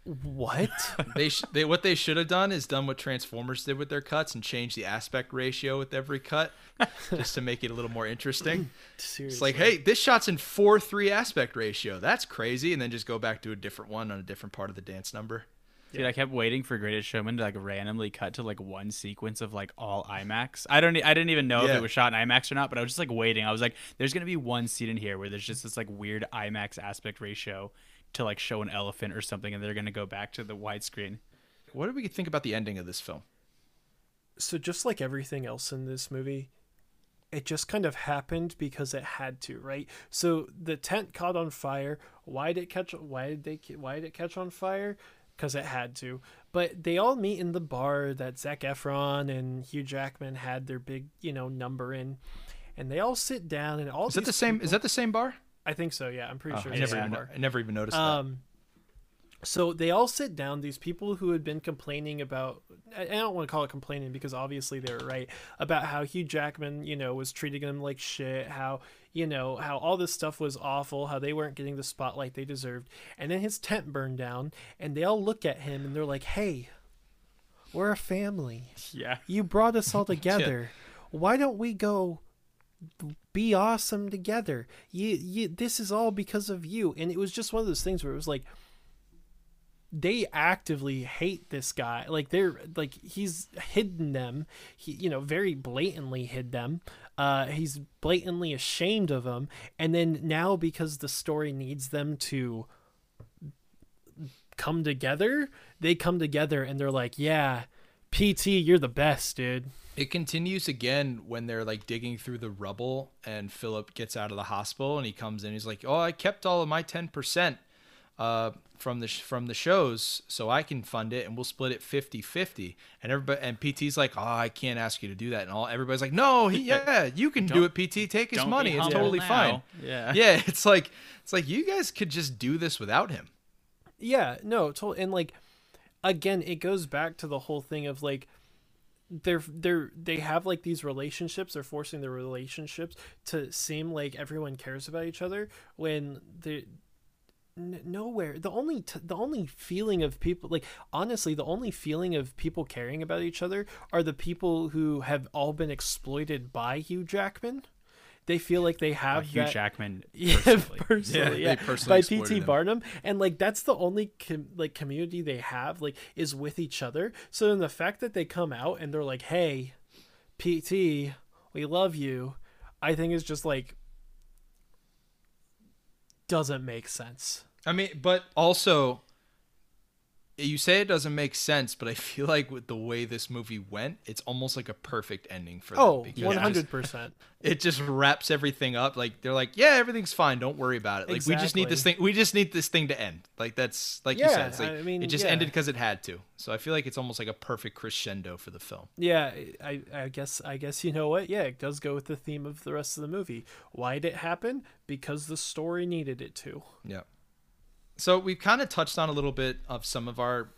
What? they sh- they what they should have done is done what Transformers did with their cuts and change the aspect ratio with every cut, just to make it a little more interesting. Seriously. It's like, hey, this shot's in four three aspect ratio. That's crazy, and then just go back to a different one on a different part of the dance number. Dude, I kept waiting for Greatest Showman to like randomly cut to like one sequence of like all IMAX. I don't, e- I didn't even know if it was shot in IMAX or not, but I was just like waiting. I was like, there's gonna be one scene in here where there's just this like weird IMAX aspect ratio to like show an elephant or something, and they're gonna go back to the widescreen. What do we think about the ending of this film? So just like everything else in this movie, it just kind of happened because it had to, right? So the tent caught on fire. Why did it catch? Why did they? Why did it catch on fire? Because it had to. But they all meet in the bar that Zac Efron and Hugh Jackman had their big, you know, number in, and they all sit down and all. Is that the same? people- Is that the same bar? I think so. Yeah, I'm pretty Oh, sure. I it's never the even. same bar. I never even noticed that. Um, So they all sit down. These people who had been complaining about, I don't want to call it complaining because obviously they were right about how Hugh Jackman, you know, was treating them like shit. How you know how all this stuff was awful. How they weren't getting the spotlight they deserved. And then his tent burned down, and they all look at him and they're like, "Hey, we're a family. Yeah. You brought us all together. Why don't we go?" be awesome together. You, you, this is all because of you. And it was just one of those things where it was like, they actively hate this guy. Like they're like he's hidden them. He, you know, very blatantly hid them. Uh, he's blatantly ashamed of them. And then now because the story needs them to come together, they come together and they're like, yeah, PT, you're the best, dude. It continues again when they're like digging through the rubble and Philip gets out of the hospital and he comes in. He's like, "Oh, I kept all of my ten percent uh, from the sh- from the shows, so I can fund it and we'll split it 50-50. And everybody and PT's like, "Oh, I can't ask you to do that." And all everybody's like, "No, he, yeah, you can do it, PT. Take his money. It's totally now." fine." Yeah. Yeah, it's like it's like you guys could just do this without him. Yeah, no, to- and like again, it goes back to the whole thing of like they're they're they have like these relationships they're forcing their relationships to seem like everyone cares about each other when they n- nowhere the only t- the only feeling of people like honestly the only feeling of people caring about each other are the people who have all been exploited by Hugh Jackman they feel like they Uh, have Hugh that, Jackman. yeah, personally. personally, Yeah, yeah, personally by PT. Barnum, and like that's the only com- like community they have, like is with each other. So then the fact that they come out and they're like, "Hey, PT, we love you," I think is just like doesn't make sense. I mean, but also, you say it doesn't make sense, but I feel like with the way this movie went, it's almost like a perfect ending for them. Oh, because one it just- hundred percent. It just wraps everything up. Like they're like, yeah, everything's fine. Don't worry about it. Like we just need this thing. We just need this thing to end. Like that's like you said. It's like I mean, it just yeah. ended because it had to. So I feel like it's almost like a perfect crescendo for the film. Yeah, I I guess I guess you know what? Yeah, it does go with the theme of the rest of the movie. Why did it happen? Because the story needed it to. Yeah. So we've kind of touched on a little bit of some of our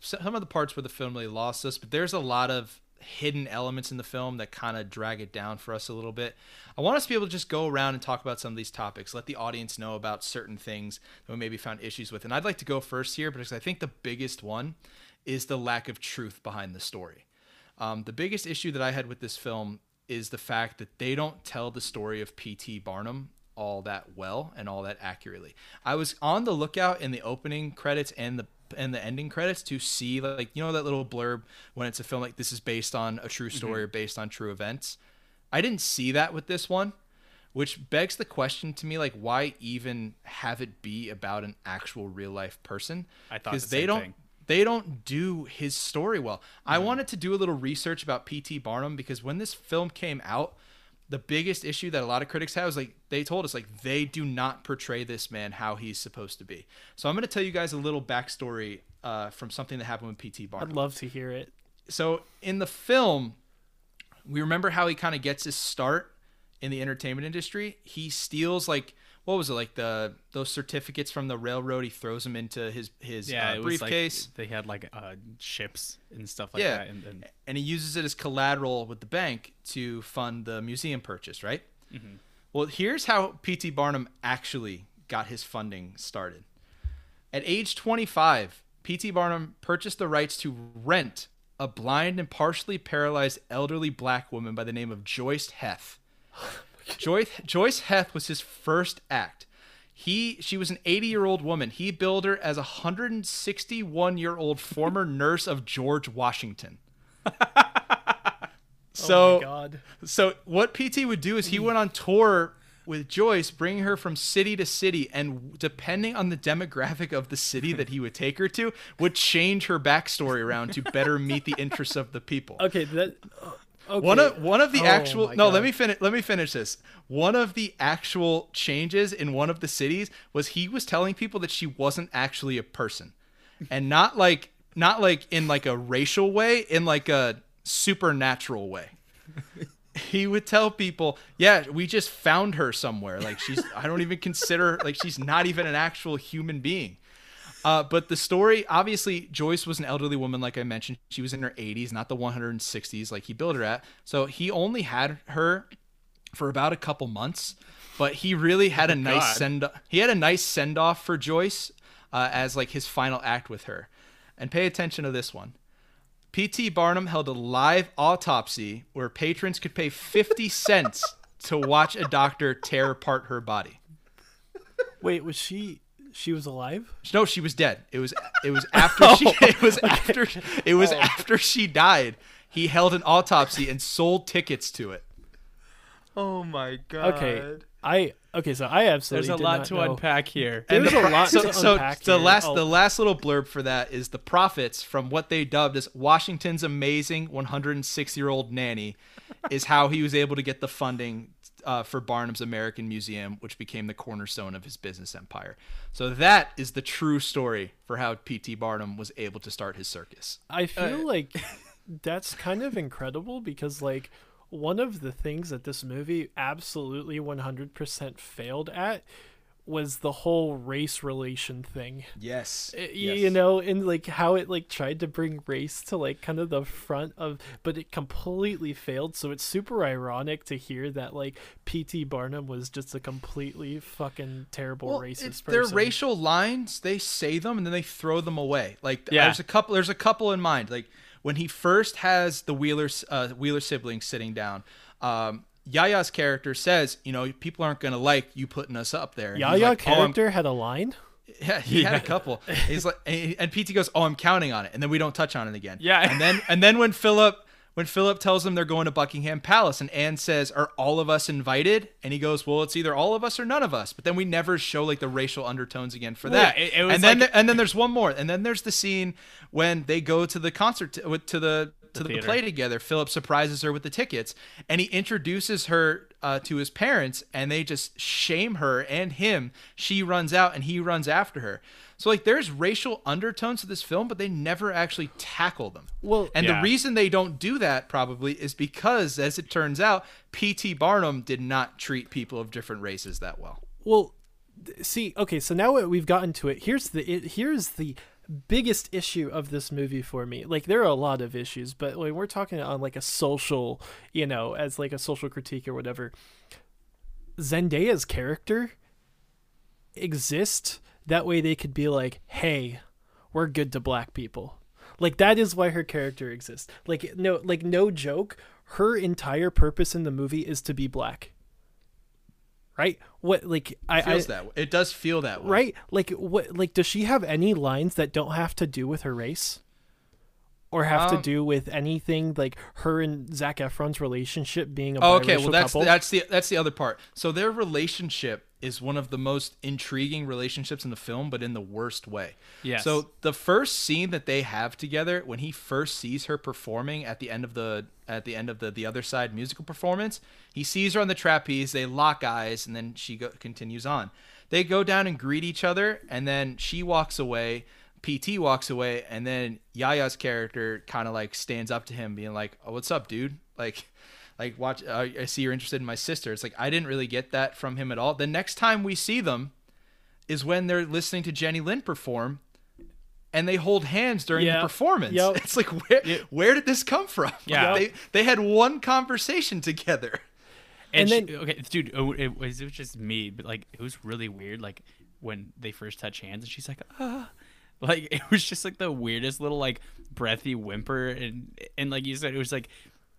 some of the parts where the film really lost us, but there's a lot of hidden elements in the film that kind of drag it down for us a little bit. I want us to be able to just go around and talk about some of these topics, let the audience know about certain things that we maybe found issues with. And I'd like to go first here because I think the biggest one is the lack of truth behind the story. Um, the biggest issue that I had with this film is the fact that they don't tell the story of P.T. Barnum all that well and all that accurately. I was on the lookout in the opening credits and the and the ending credits to see like you know that little blurb when it's a film like this is based on a true story mm-hmm. or based on true events. I didn't see that with this one, which begs the question to me like why even have it be about an actual real life person? I thought because the they don't thing. they don't do his story well. I mm-hmm. wanted to do a little research about P.T. Barnum because when this film came out, the biggest issue that a lot of critics have is like they told us like they do not portray this man how he's supposed to be. So I'm going to tell you guys a little backstory uh, from something that happened with P.T. Barnum. I'd love to hear it. so in the film, we remember how he kind of gets his start in the entertainment industry. He steals like what was it like the those certificates from the railroad. He throws them into his his Yeah, uh, it was briefcase. like they had like uh, ships and stuff like yeah, that. And, and and he uses it as collateral with the bank to fund the museum purchase, right? Well, here's how P.T. Barnum actually got his funding started. At age 25, P.T. Barnum purchased the rights to rent a blind and partially paralyzed elderly black woman by the name of Joice Heth. Joice, Joice Heth was his first act. He she was an 80-year-old woman. He billed her as a 161-year-old former nurse of George Washington. oh So my god. so what PT would do is he went on tour with Joice, bringing her from city to city, and depending on the demographic of the city that he would take her to, would change her backstory around to better meet the interests of the people. Okay, that. Okay. One of one of the Oh actual no, God. let me finish let me finish this. One of the actual changes in one of the cities was he was telling people that she wasn't actually a person. And not like not like in like a racial way, in like a supernatural way. He would tell people, "Yeah, we just found her somewhere. Like she's I don't even consider like she's not even an actual human being." Uh, but the story, obviously, Joice was an elderly woman, like I mentioned. She was in her 80s, not the 160s like he billed her at. So he only had her for about a couple months, but he really had a nice God. send. He had a nice send off for Joice uh, as like his final act with her. And pay attention to this one. P.T. Barnum held a live autopsy where patrons could pay 50 cents to watch a doctor tear apart her body. Wait, was she? She was alive? No, she was dead. It was it was after she oh, it was after it was oh. after she died. He held an autopsy and sold tickets to it. Oh my god. Okay, I okay. So I absolutely There's a did lot not to know. unpack here. And There's the a lot so, to so unpack the here. last Oh. the last little blurb for that is the profits from what they dubbed as Washington's amazing 106 year old nanny is how he was able to get the funding uh, for Barnum's American Museum, which became the cornerstone of his business empire. So that is the true story for how P.T. Barnum was able to start his circus. I feel like that's kind of incredible because like one of the things that this movie absolutely 100% failed at was the whole race relation thing. Yes, Uh, y- You know, and like how it like tried to bring race to like kind of the front of but it completely failed. So it's super ironic to hear that like PT Barnum was just a completely fucking terrible well, racist it's, person. they're racial lines. They say them and then they throw them away. Like Yeah. there's a couple. There's a couple in mind. Like when he first has the Wheeler uh, Wheeler siblings sitting down. Um, Yahya's character says, you know, people aren't gonna like you putting us up there. And Yahya like, "Oh, character had a line. Yeah, he had a couple. He's like, and, and PT goes, "Oh, I'm counting on it," and then we don't touch on it again. Yeah. and then and then when Philip when Philip tells them they're going to Buckingham Palace, and Anne says, "Are all of us invited?" and he goes, "Well, it's either all of us or none of us." But then we never show like the racial undertones again for that. Yeah, it- it was and then like- there- and then there's one more, and then there's the scene when they go to the concert to, to the to the, theater. play together. Philip surprises her with the tickets, and he introduces her uh, to his parents, and they just shame her and him. She runs out, and he runs after her. So like, there's racial undertones to this film, but they never actually tackle them. Well, And Yeah. the reason they don't do that probably is because, as it turns out, P.T. Barnum did not treat people of different races that well. Well, see, okay, so now we've gotten to it, here's the it, here's the biggest issue of this movie for me. Like there are a lot of issues, but when we're talking on like a social, you know, as like a social critique or whatever, Zendaya's character exists that way they could be like, "Hey, we're good to black people." Like that is why her character exists. Like no like no joke, her entire purpose in the movie is to be black. Right? What like I, It feels I that way. It does feel that way. right? Like what like does she have any lines that don't have to do with her race? Or have Um, to do with anything like her and Zac Efron's relationship being a Oh, okay, well that's couple? that's the that's the other part. So their relationship is one of the most intriguing relationships in the film, but in the worst way. Yes. So the first scene that they have together, when he first sees her performing at the end of the at the end of the the other side musical performance, he sees her on the trapeze. They lock eyes, and then she go, continues on. They go down and greet each other, and then she walks away. PT walks away, and then Yahya's character kind of like stands up to him, being like, "Oh, what's up, dude? Like, like watch. Uh, I see you're interested in my sister." It's like I didn't really get that from him at all. The next time we see them is when they're listening to Jenny Lind perform, and they hold hands during Yeah. the performance. Yep. It's like where where did this come from? Yeah. they they had one conversation together. And, And she- okay, dude, oh, it was it was just me, but like it was really weird. Like when they first touch hands, and she's like, ah, like it was just like the weirdest little like breathy whimper, and and like you said, it was like.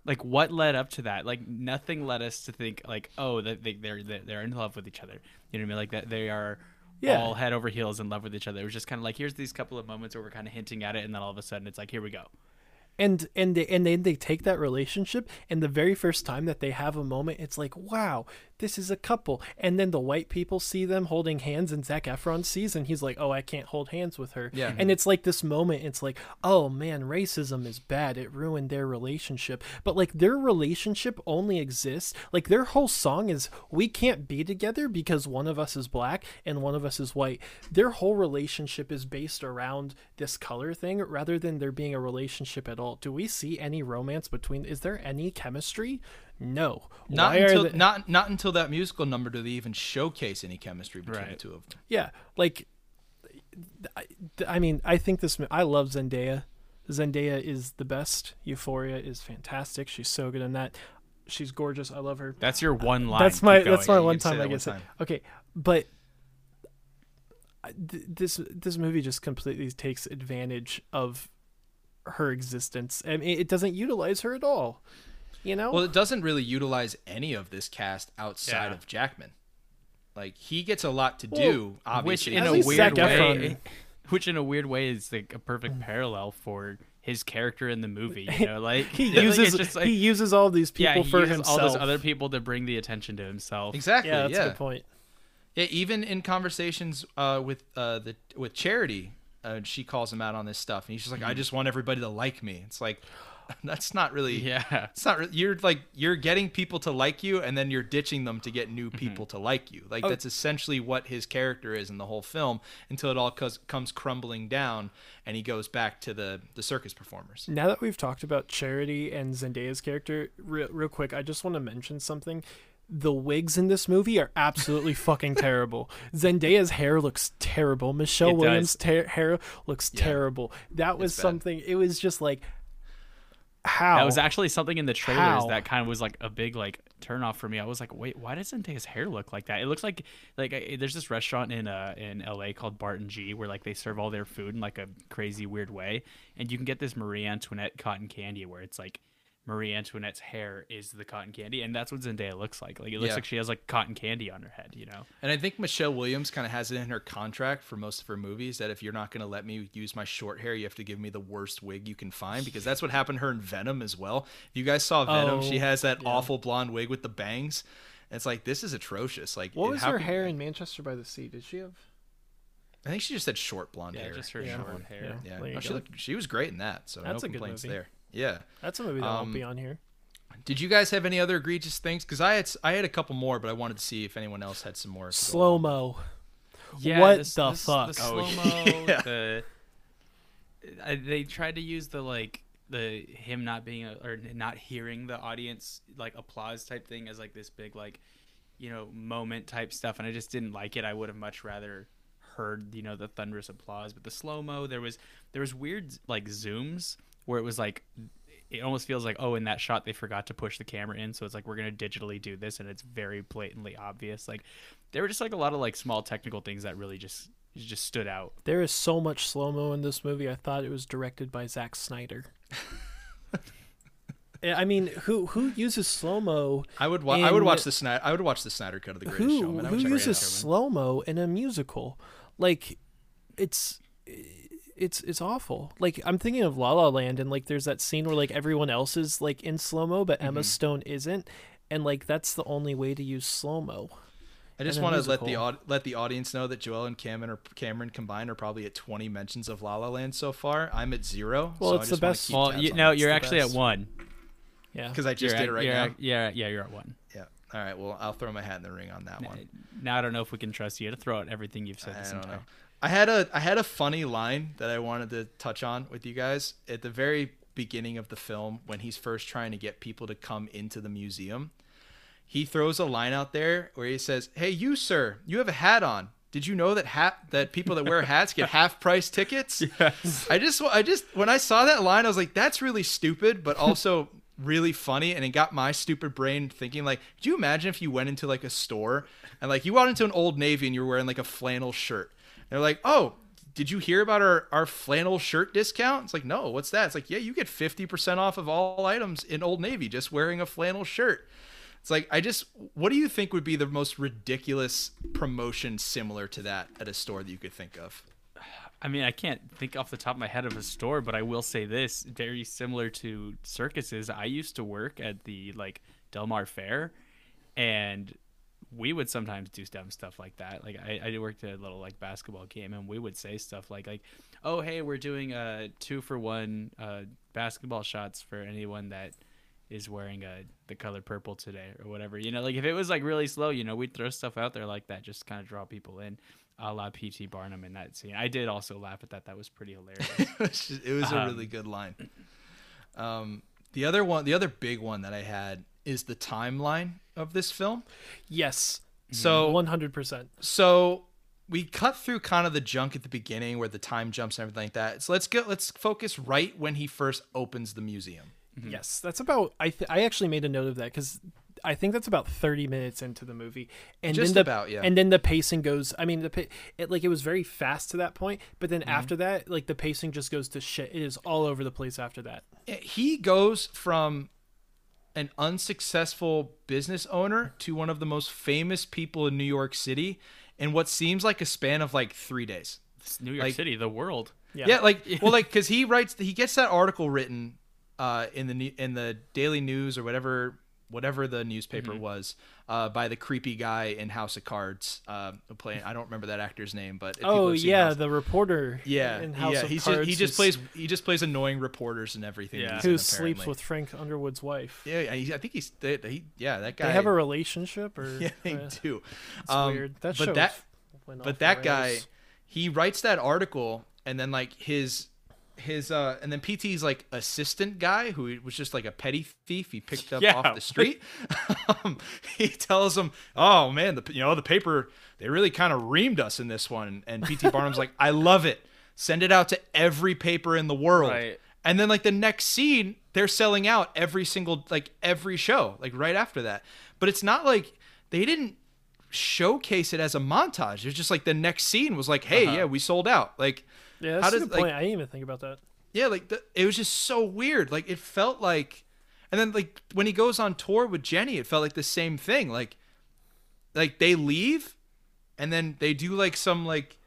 Like what led up to that? Like nothing led us to think like, oh, that they, they're they're they're in love with each other. You know what I mean? Like that they are Yeah. all head over heels in love with each other. It was just kind of like here's these couple of moments where we're kind of hinting at it, and then all of a sudden it's like, here we go. and and they, and then they take that relationship and the very first time that they have a moment it's like wow this is a couple. And then the white people see them holding hands and Zac Efron sees and he's like oh I can't hold hands with her. Yeah. and it's like this moment it's like oh man racism is bad. It ruined their relationship. But like their relationship only exists like their whole song is we can't be together because one of us is black and one of us is white. Their whole relationship is based around this color thing rather than there being a relationship at all. Do we see any romance between is there any chemistry no Not Why until they- not not until that musical number do they even showcase any chemistry between the two of them. Yeah, like, I, I mean, I think this. I love Zendaya. Zendaya is the best. Euphoria is fantastic. She's so good in that. She's gorgeous. I love her. That's your one line. That's my. That's my you one time I guess. time. Okay, but th- this this movie just completely takes advantage of her existence. I mean, it doesn't utilize her at all. You know. Well, it doesn't really utilize any of this cast outside Yeah. of Jackman. Like he gets a lot to Well, do, which obviously. in a weird Zac way, Efron- which in a weird way is like a perfect parallel for his character in the movie. You know, like he uses just like, he uses all these yeah, people he for uses himself. all those other people to bring the attention to himself. exactly. yeah, Yeah, that's a good point. Yeah, even in conversations uh, with uh, the with Charity, uh, she calls him out on this stuff, and he's just like, "I just want everybody to like me." It's like that's not really. Yeah. It's not. re- You're like you're getting people to like you, and then you're ditching them to get new mm-hmm. people to like you. Like Oh. that's essentially what his character is in the whole film, until it all cos- comes crumbling down, and he goes back to the the circus performers. Now that we've talked about Charity and Zendaya's character, real, real quick, I just want to mention something. The wigs in this movie are absolutely fucking terrible. Zendaya's hair looks terrible. Michelle It. Williams' ter- hair looks Yeah. terrible. That was bad. something. It was just like, how? That was actually something in the trailers How? that kind of was like a big like turn off for me. I was like, wait, why doesn't his hair look like that? It looks like like uh, there's this restaurant in uh in LA called Barton G where like they serve all their food in like a crazy weird way, and you can get this Marie Antoinette cotton candy where it's like Marie Antoinette's hair is the cotton candy, and that's what Zendaya looks like. Like it looks Yeah. like she has like cotton candy on her head, you know? And I think Michelle Williams kind of has it in her contract for most of her movies that if you're not going to let me use my short hair, you have to give me the worst wig you can find because that's what happened to her in Venom as well. If you guys saw Venom, she Oh, has that yeah. awful blonde wig with the bangs. It's like this is atrocious. Like what was how her can- hair in Manchester by the Sea? Did she have? I think she just had short blonde Yeah, hair. just her Yeah. short hair. yeah, There Oh, she looked, she was great in that. So That's no a good complaints movie. there. Yeah. That's a movie that won't Um, be on here. Did you guys have any other egregious things? Because I had s- I had a couple more, but I wanted to see if anyone else had some more. Slow mo. Yeah, What this- the this- fuck? The Oh, slow mo. yeah. The I, they tried to use the like the him not being a, or not hearing the audience like applause type thing as like this big like you know moment type stuff, and I just didn't like it. I would have much rather heard you know the thunderous applause, but the slow mo there was there was weird like zooms where it was like it almost feels like oh in that shot they forgot to push the camera in so it's like we're gonna digitally do this and it's very blatantly obvious like there were just like a lot of like small technical things that really just just stood out There is so much slow mo in this movie. I thought it was directed by Zack Snyder. Yeah, I mean, who who uses slow mo? I would wa- I would watch the Snyder I would watch the Snyder cut of the Greatest Who Showman. I who would check it uses slow mo in a musical? Like, it's it's it's awful. Like I'm thinking of La La Land, and like there's that scene where like everyone else is like in slow mo, but Mm-hmm. Emma Stone isn't, and like that's the only way to use slow mo. I just want to let the let the audience know that Joel and Cameron are Cameron combined are probably at 20 mentions of La La Land so far. I'm at zero. Well, so it's I the just wanna best- well you, no it. you're the actually at one Yeah, because I just you're did it right now. at- yeah yeah you're at one Yeah. All right. Well, I'll throw my hat in the ring on that one. now i don't know if we can trust you to throw out everything you've said I this don't entire know. I had a I had a funny line that I wanted to touch on with you guys at the very beginning of the film when he's first trying to get people to come into the museum. He throws a line out there where he says, "Hey, you sir, you have a hat on. Did you know that hat that people that wear hats get half price tickets?" Yes. I just I just when I saw that line, I was like, "That's really stupid," but also really funny, and it got my stupid brain thinking. Like, could you imagine if you went into like a store and like you walked into an Old Navy and you were wearing like a flannel shirt? They're like, "Oh." Did you hear about our, our flannel shirt discount? It's like, no, what's that? It's like, yeah, you get 50% off of all items in Old Navy just wearing a flannel shirt. It's like, I just, what do you think would be the most ridiculous promotion similar to that at a store that you could think of? I mean, I can't think off the top of my head of a store, but I will say this: very similar to circuses. I used to work at the like Del Mar Fair, and we would sometimes do dumb stuff like that. Like I, I worked at a little like basketball game, and we would say stuff like like, "Oh, hey, we're doing a two for one uh, basketball shots for anyone that is wearing a the color purple today or whatever." You know, like if it was like really slow, you know, we'd throw stuff out there like that, just kind of draw people in, a la P.T. Barnum in that scene. I did also laugh at that. That was pretty hilarious. it was, just- it was a Um, really good line. Um, the other one, the other big one that I had is the timeline of this film. Yes, So one hundred percent. so we cut through kind of the junk at the beginning where the time jumps and everything like that. So let's get let's focus right when he first opens the museum. Yes, that's about. I th- I actually made a note of that because I think that's about thirty minutes into the movie, and Just then the, about, yeah. And then the pacing goes. I mean, the it like it was very fast to that point, but Mm-hmm. then after that, like the pacing just goes to shit. It is all over the place after that. He goes from an unsuccessful business owner to one of the most famous people in New York City in what seems like a span of like 3 days. It's New York Like- City, the world. Yeah. Yeah, like well, like because he writes, he gets that article written uh, in the in the Daily News or whatever whatever the newspaper Mm-hmm. was uh, by the creepy guy in House of Cards uh, playing. I don't remember that actor's name, but Oh yeah, House- the reporter. yeah, in House yeah. of He's Cards just, he just plays he just plays annoying reporters and everything. Yeah. who in, sleeps with Frank Underwood's wife. Yeah, I think he's they, he, yeah that guy. They have a relationship, or yeah, they uh, do. It's Um, weird. That but show that f- went off but that guy he writes that article and then like his his uh and then pt's like assistant guy who was just like a petty thief he picked up Yeah. off the street. Um, he tells him oh man the you know the paper they really kind of reamed us in this one. And pt barnum's like i love it. Send it out to every paper in the world. Right. and then like the next scene they're selling out every single like every show like right after that. But it's not like they didn't showcase it as a montage. It's just like the next scene was like hey Uh-huh. yeah we sold out. Like Yeah, that's how a good like point. I didn't even think about that. yeah like the, it was just so weird. Like it felt like and then like when he goes on tour with jenny it felt like the same thing. Like like they leave and then they do like some like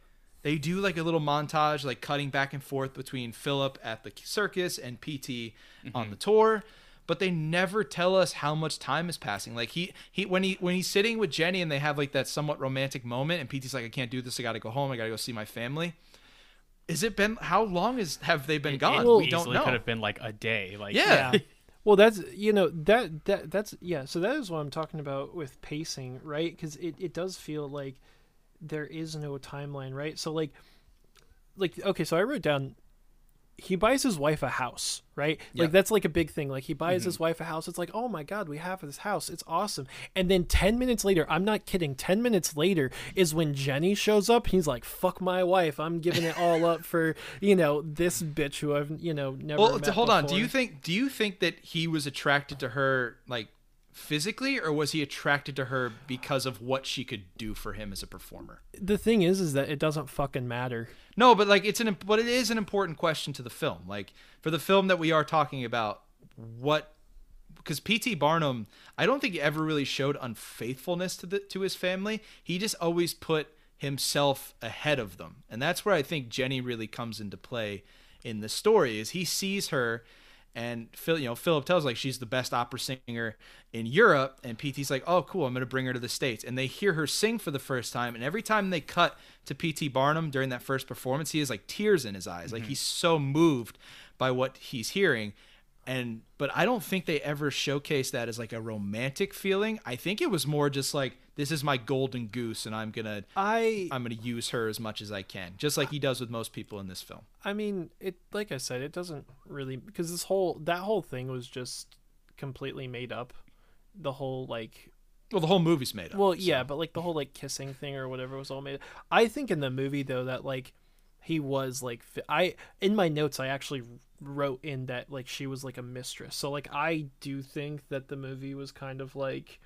they do like a little montage like cutting back and forth between philip at the circus and pt on the mm-hmm. tour but they never tell us how much time is passing. Like he he when he when he's sitting with jenny and they have like that somewhat romantic moment and pt's like i can't do this. I gotta go home. I gotta go see my family is it been how long is have they been gone It we don't know could have been like a day. Like Yeah. yeah. Well, that's you know that that that's yeah. So that is what I'm talking about with pacing, right? Because it it does feel like there is no timeline, right? So like like okay, so I wrote down he buys his wife a house, right? Yeah. Like that's like a big thing. Like he buys mm-hmm. his wife a house. It's like, oh my god, we have this house. It's awesome. And then ten minutes later, I'm not kidding. Ten minutes later is when Jenny shows up. He's like, fuck my wife. I'm giving it all up for you know this bitch who I've you know never. well hold on do you think do you think that he was attracted to her like physically or was he attracted to her because of what she could do for him as a performer? The thing is is that it doesn't fucking matter. No but like it's an but it is an important question to the film. Like for the film that we are talking about what because pt barnum i don't think he ever really showed unfaithfulness to the to his family. He just always put himself ahead of them. And that's where i think jenny really comes into play in the story is he sees her and Phil, you know, Philip tells like she's the best opera singer in Europe, and PT's like, "Oh, cool, I'm gonna bring her to the states." And they hear her sing for the first time, and every time they cut to PT Barnum during that first performance, he has like tears in his eyes, like mm-hmm. he's so moved by what he's hearing. And but I don't think they ever showcased that as like a romantic feeling. I think it was more just like this is my golden goose, and I'm gonna i I'm gonna use her as much as I can, just like he does with most people in this film. i mean it like i said it doesn't really because this whole that whole thing was just completely made up the whole like Well, the whole movie's made up. well so- yeah but like the whole like kissing thing or whatever was all made i think in the movie though that like he was like i in my notes i actually wrote in that like she was like a mistress. So like i do think that the movie was kind of like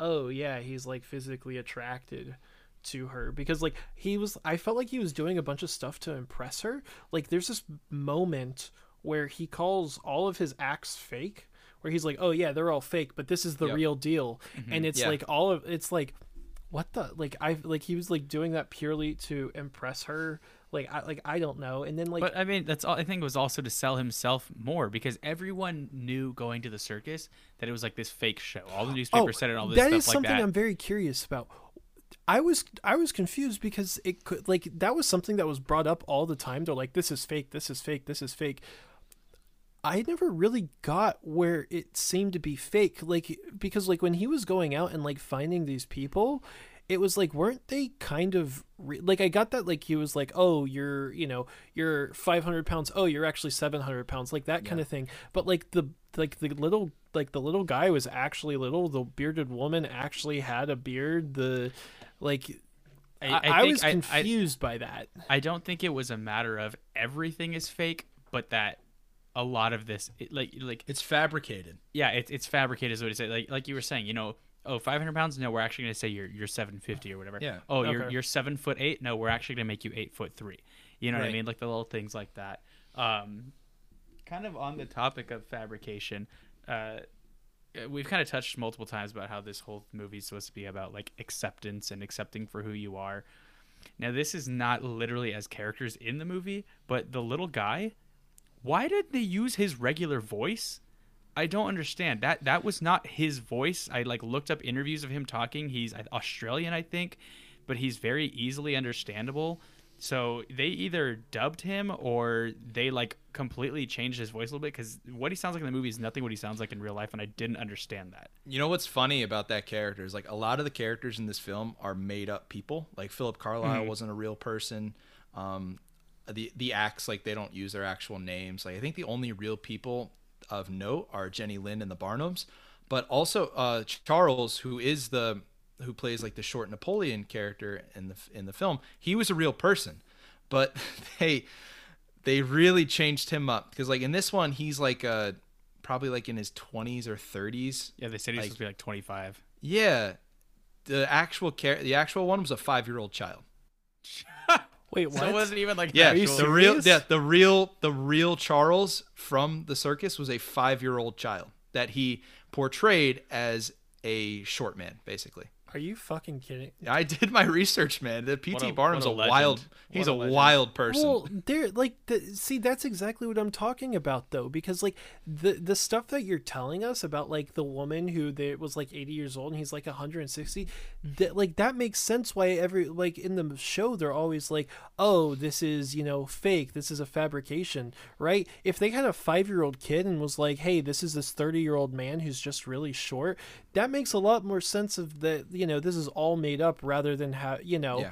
oh yeah he's like physically attracted to her. Because like he was i felt like he was doing a bunch of stuff to impress her. Like there's this moment where he calls all of his acts fake where he's like oh yeah they're all fake but this is the Yep. real deal. Mm-hmm. And it's Yeah. like all of it's like what the like i like he was like doing that purely to impress her like I like I don't know. And then like But I mean, that's all. I think it was also to sell himself more because everyone knew going to the circus that it was like this fake show. All the oh, newspapers said it, all this Oh, that stuff is like something that. I'm very curious about. I was I was confused because it could like that was something that was brought up all the time. They're like, "This is fake. This is fake. This is fake." I never really got where it seemed to be fake, like because like when he was going out and like finding these people, it was like weren't they kind of re- like I got that like he was like oh you're you know you're 500 pounds. Oh you're actually 700 pounds like that kind of thing. But like the like the little like the little guy was actually little. The bearded woman actually had a beard. The like I, I- I I think was I- I- confused by that. I don't think it was a matter of everything is fake, but that a lot of this, it, like, like It's fabricated. yeah, it's it's fabricated is what it said. Like like you were saying, you know, oh, 500 pounds. No, we're actually gonna say you're you're 750 or whatever. Yeah. Oh, you're you're seven foot eight. No, we're actually gonna make you eight foot three. You know what I mean? Like the little things like that. Um, kind of on the topic of fabrication. Uh, we've kind of touched multiple times about how this whole movie is supposed to be about like acceptance and accepting for who you are. Now, this is not literally as characters in the movie, but the little guy, why did they use his regular voice? I don't understand. That that was not his voice. I like looked up interviews of him talking. He's Australian, I think, but he's very easily understandable. So they either dubbed him or they like completely changed his voice a little bit because what he sounds like in the movie is nothing what he sounds like in real life, and I didn't understand that. You know what's funny about that character is like a lot of the characters in this film are made up people. Like Philip Carlyle wasn't a real person. Um, the the acts like they don't use their actual names. Like I think the only real people of note are Jenny Lind and the Barnums, but also uh, Charles, who is the who plays like the short Napoleon character in the in the film. He was a real person, but they they really changed him up because like in this one he's like uh probably like in his 20s or 30s Yeah, they said he's Like- supposed to be like 25. yeah, the actual char- the actual one was a five year old child. wait what So it wasn't even like Yeah, the actual- the real yeah the real the real Charles from the circus was a five year old child that he portrayed as a short man, basically. Are you fucking kidding I did my research, man. The PT a- Barnum's a, a legend. wild. What He's a a, wild person. Well, there, like, the, see, that's exactly what I'm talking about, though, because like the the stuff that you're telling us about, like the woman who they, was like 80 years old and he's like 160, that like that makes sense. Why every like in the show they're always like, oh, this is you know fake, this is a fabrication, right? If they had a five year old kid and was like, hey, this is this 30 year old man who's just really short, that makes a lot more sense of that. You know, this is all made up rather than how you know Yeah.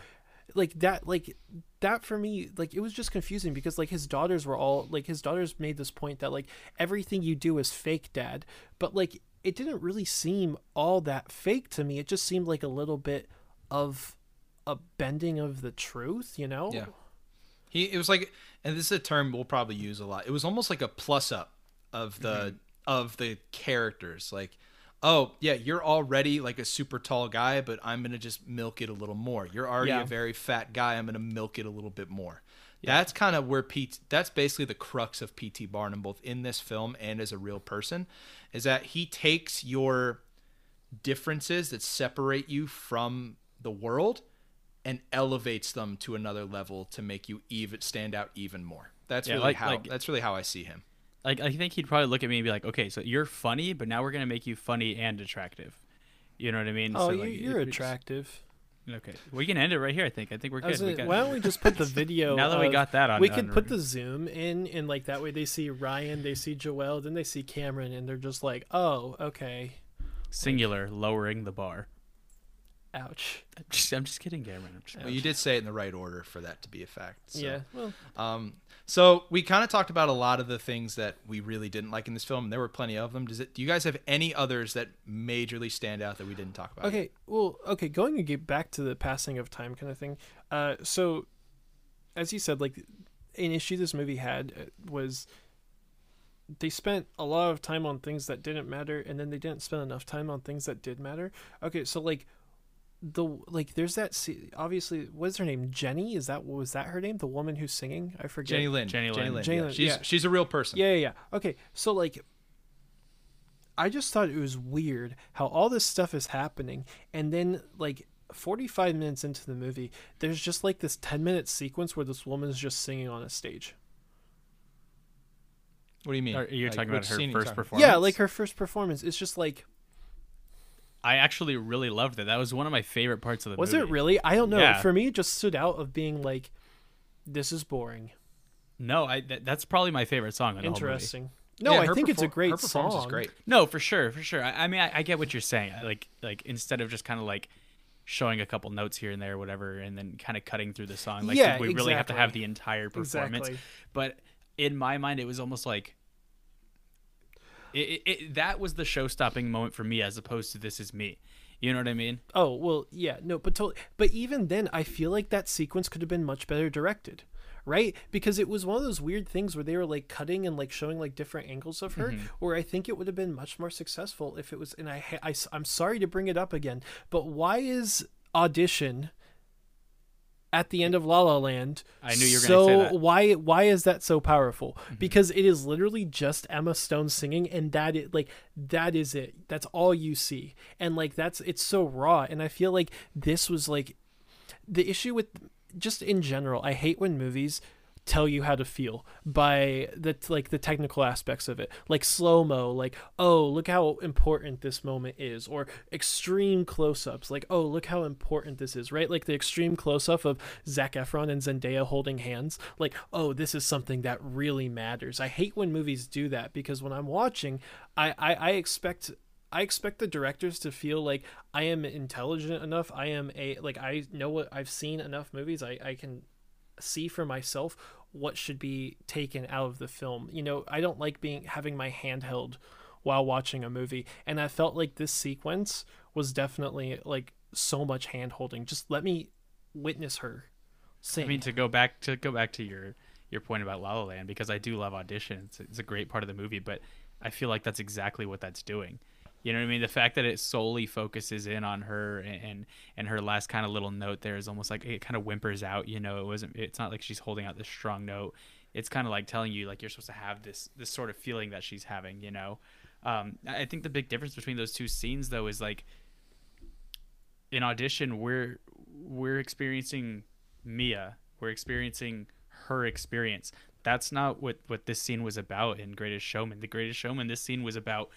like that like that for me like it was just confusing because like his daughters were all like his daughters made this point that like everything you do is fake dad but like it didn't really seem all that fake to me it just seemed like a little bit of a bending of the truth you know Yeah. He it was like and this is a term we'll probably use a lot. It was almost like a plus up of the mm-hmm. of the characters. Like, oh yeah, you're already like a super tall guy, but I'm gonna just milk it a little more. You're already Yeah. a very fat guy, I'm gonna milk it a little bit more. That's kind of where Pete that's basically the crux of PT Barnum both in this film and as a real person is that he takes your differences that separate you from the world and elevates them to another level to make you even stand out even more. That's Yeah, really like- how like- that's really how I see him. Like I think he'd probably look at me and be like, "Okay, so you're funny, but now we're gonna make you funny and attractive." You know what I mean? oh so, you, like, you're it- attractive Okay, we can end it right here. I think. I think we're I was good. We got- why don't we just put the video Now that we got that on- we on could put the zoom in and like that way they see ryan they see joelle then they see cameron and they're just like oh okay singular lowering the bar? ouch I'm just, I'm just kidding, Cameron. I'm just Well, you did say it in the right order for that to be a fact. so. yeah well Um, so we kind of talked about a lot of the things that we really didn't like in this film. There were plenty of them. Does it? Do you guys have any others that majorly stand out that we didn't talk about? Okay, well, okay, going to get back to the passing of time kind of thing. Uh, so, as you said, like an issue this movie had uh, was they spent a lot of time on things that didn't matter, and then they didn't spend enough time on things that did matter. Okay, so like the like there's that se- obviously what's her name Jenny is that was that her name the woman who's singing I forget Jenny Lind. Jenny Lind. Jenny yeah. Lind, She's yeah. she's a real person. Yeah, yeah, yeah. Okay, so like, I just thought it was weird how all this stuff is happening, and then like 45 minutes into the movie, there's just like this 10 minute sequence where this woman's just singing on a stage. What do you mean? Are you Like, talking about her scene are you first performance? Yeah, like her first performance. It's just like, I actually really loved it. That was one of my favorite parts of the was movie. Was it really? I don't know. Yeah. For me, it just stood out of being like, this is boring. No, I that, that's probably my favorite song in the whole movie. Interesting. No, Yeah, I think it's a great her performance song. is great. No, for sure, for sure. I, I mean, I, I get what you're saying. Like, like instead of just kind of like showing a couple notes here and there, or whatever, and then kind of cutting through the song. Like, Yeah, we really have to have the entire performance. Exactly. But in my mind, it was almost like it, it, it, that was the show-stopping moment for me, as opposed to "This Is Me." You know what I mean? Oh well, yeah, no, but totally. But even then, I feel like that sequence could have been much better directed, right? Because it was one of those weird things where they were like cutting and like showing like different angles of her. Mm-hmm. Where I think it would have been much more successful if it was. And I, I, am sorry to bring it up again, but why is audition at the end of La La Land? I knew you were so gonna say that. Mm-hmm. why why is that so powerful? Because it is literally just Emma Stone singing, and that is like that is it. That's all you see, and like that's it's so raw. And I feel like this was like the issue with just in general. I hate when movies tell you how to feel by the like the technical aspects of it like slow mo like oh look how important this moment is or extreme close-ups like oh look how important this is right like the extreme close-up of Zac Efron and Zendaya holding hands like oh this is something that really matters I hate when movies do that because when I'm watching I I, I expect I expect the directors to feel like I am intelligent enough. I am a like I know what I've seen enough movies. I, I can see for myself what should be taken out of the film. You know, I don't like being having my hand held while watching a movie. And I felt like this sequence was definitely like so much hand holding. Just let me witness her sing. I mean, to go back to go back to your your point about La La Land, because I do love audition. It's, it's a great part of the movie, but I feel like that's exactly what that's doing. You know what I mean? The fact that it solely focuses in on her and and, and her last kind of little note there is almost like it kind of whimpers out. You know, it wasn't. It's not like she's holding out this strong note. It's kind of like telling you like you're supposed to have this this sort of feeling that she's having. You know, um, I think the big difference between those two scenes though is like in audition we're we're experiencing Mia. We're experiencing her experience. That's not what what this scene was about in Greatest Showman. The Greatest Showman, this scene was about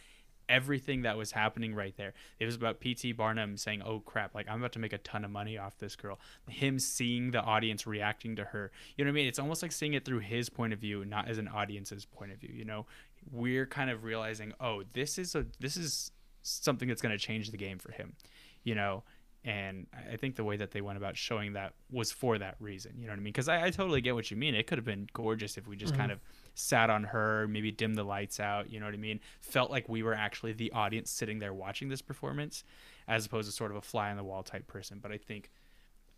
everything that was happening right there. It was about PT Barnum saying, "Oh crap, like I'm about to make a ton of money off this girl." Him seeing the audience reacting to her. You know what I mean? It's almost like seeing it through his point of view, not as an audience's point of view, you know? We're kind of realizing, "Oh, this is a this is something that's going to change the game for him." You know? And I think the way that they went about showing that was for that reason. You know what I mean? Because I, I totally get what you mean. It could have been gorgeous if we just kind mm-hmm. of sat on her, maybe dimmed the lights out. You know what I mean? Felt like we were actually the audience sitting there watching this performance, as opposed to sort of a fly on the wall type person. But I think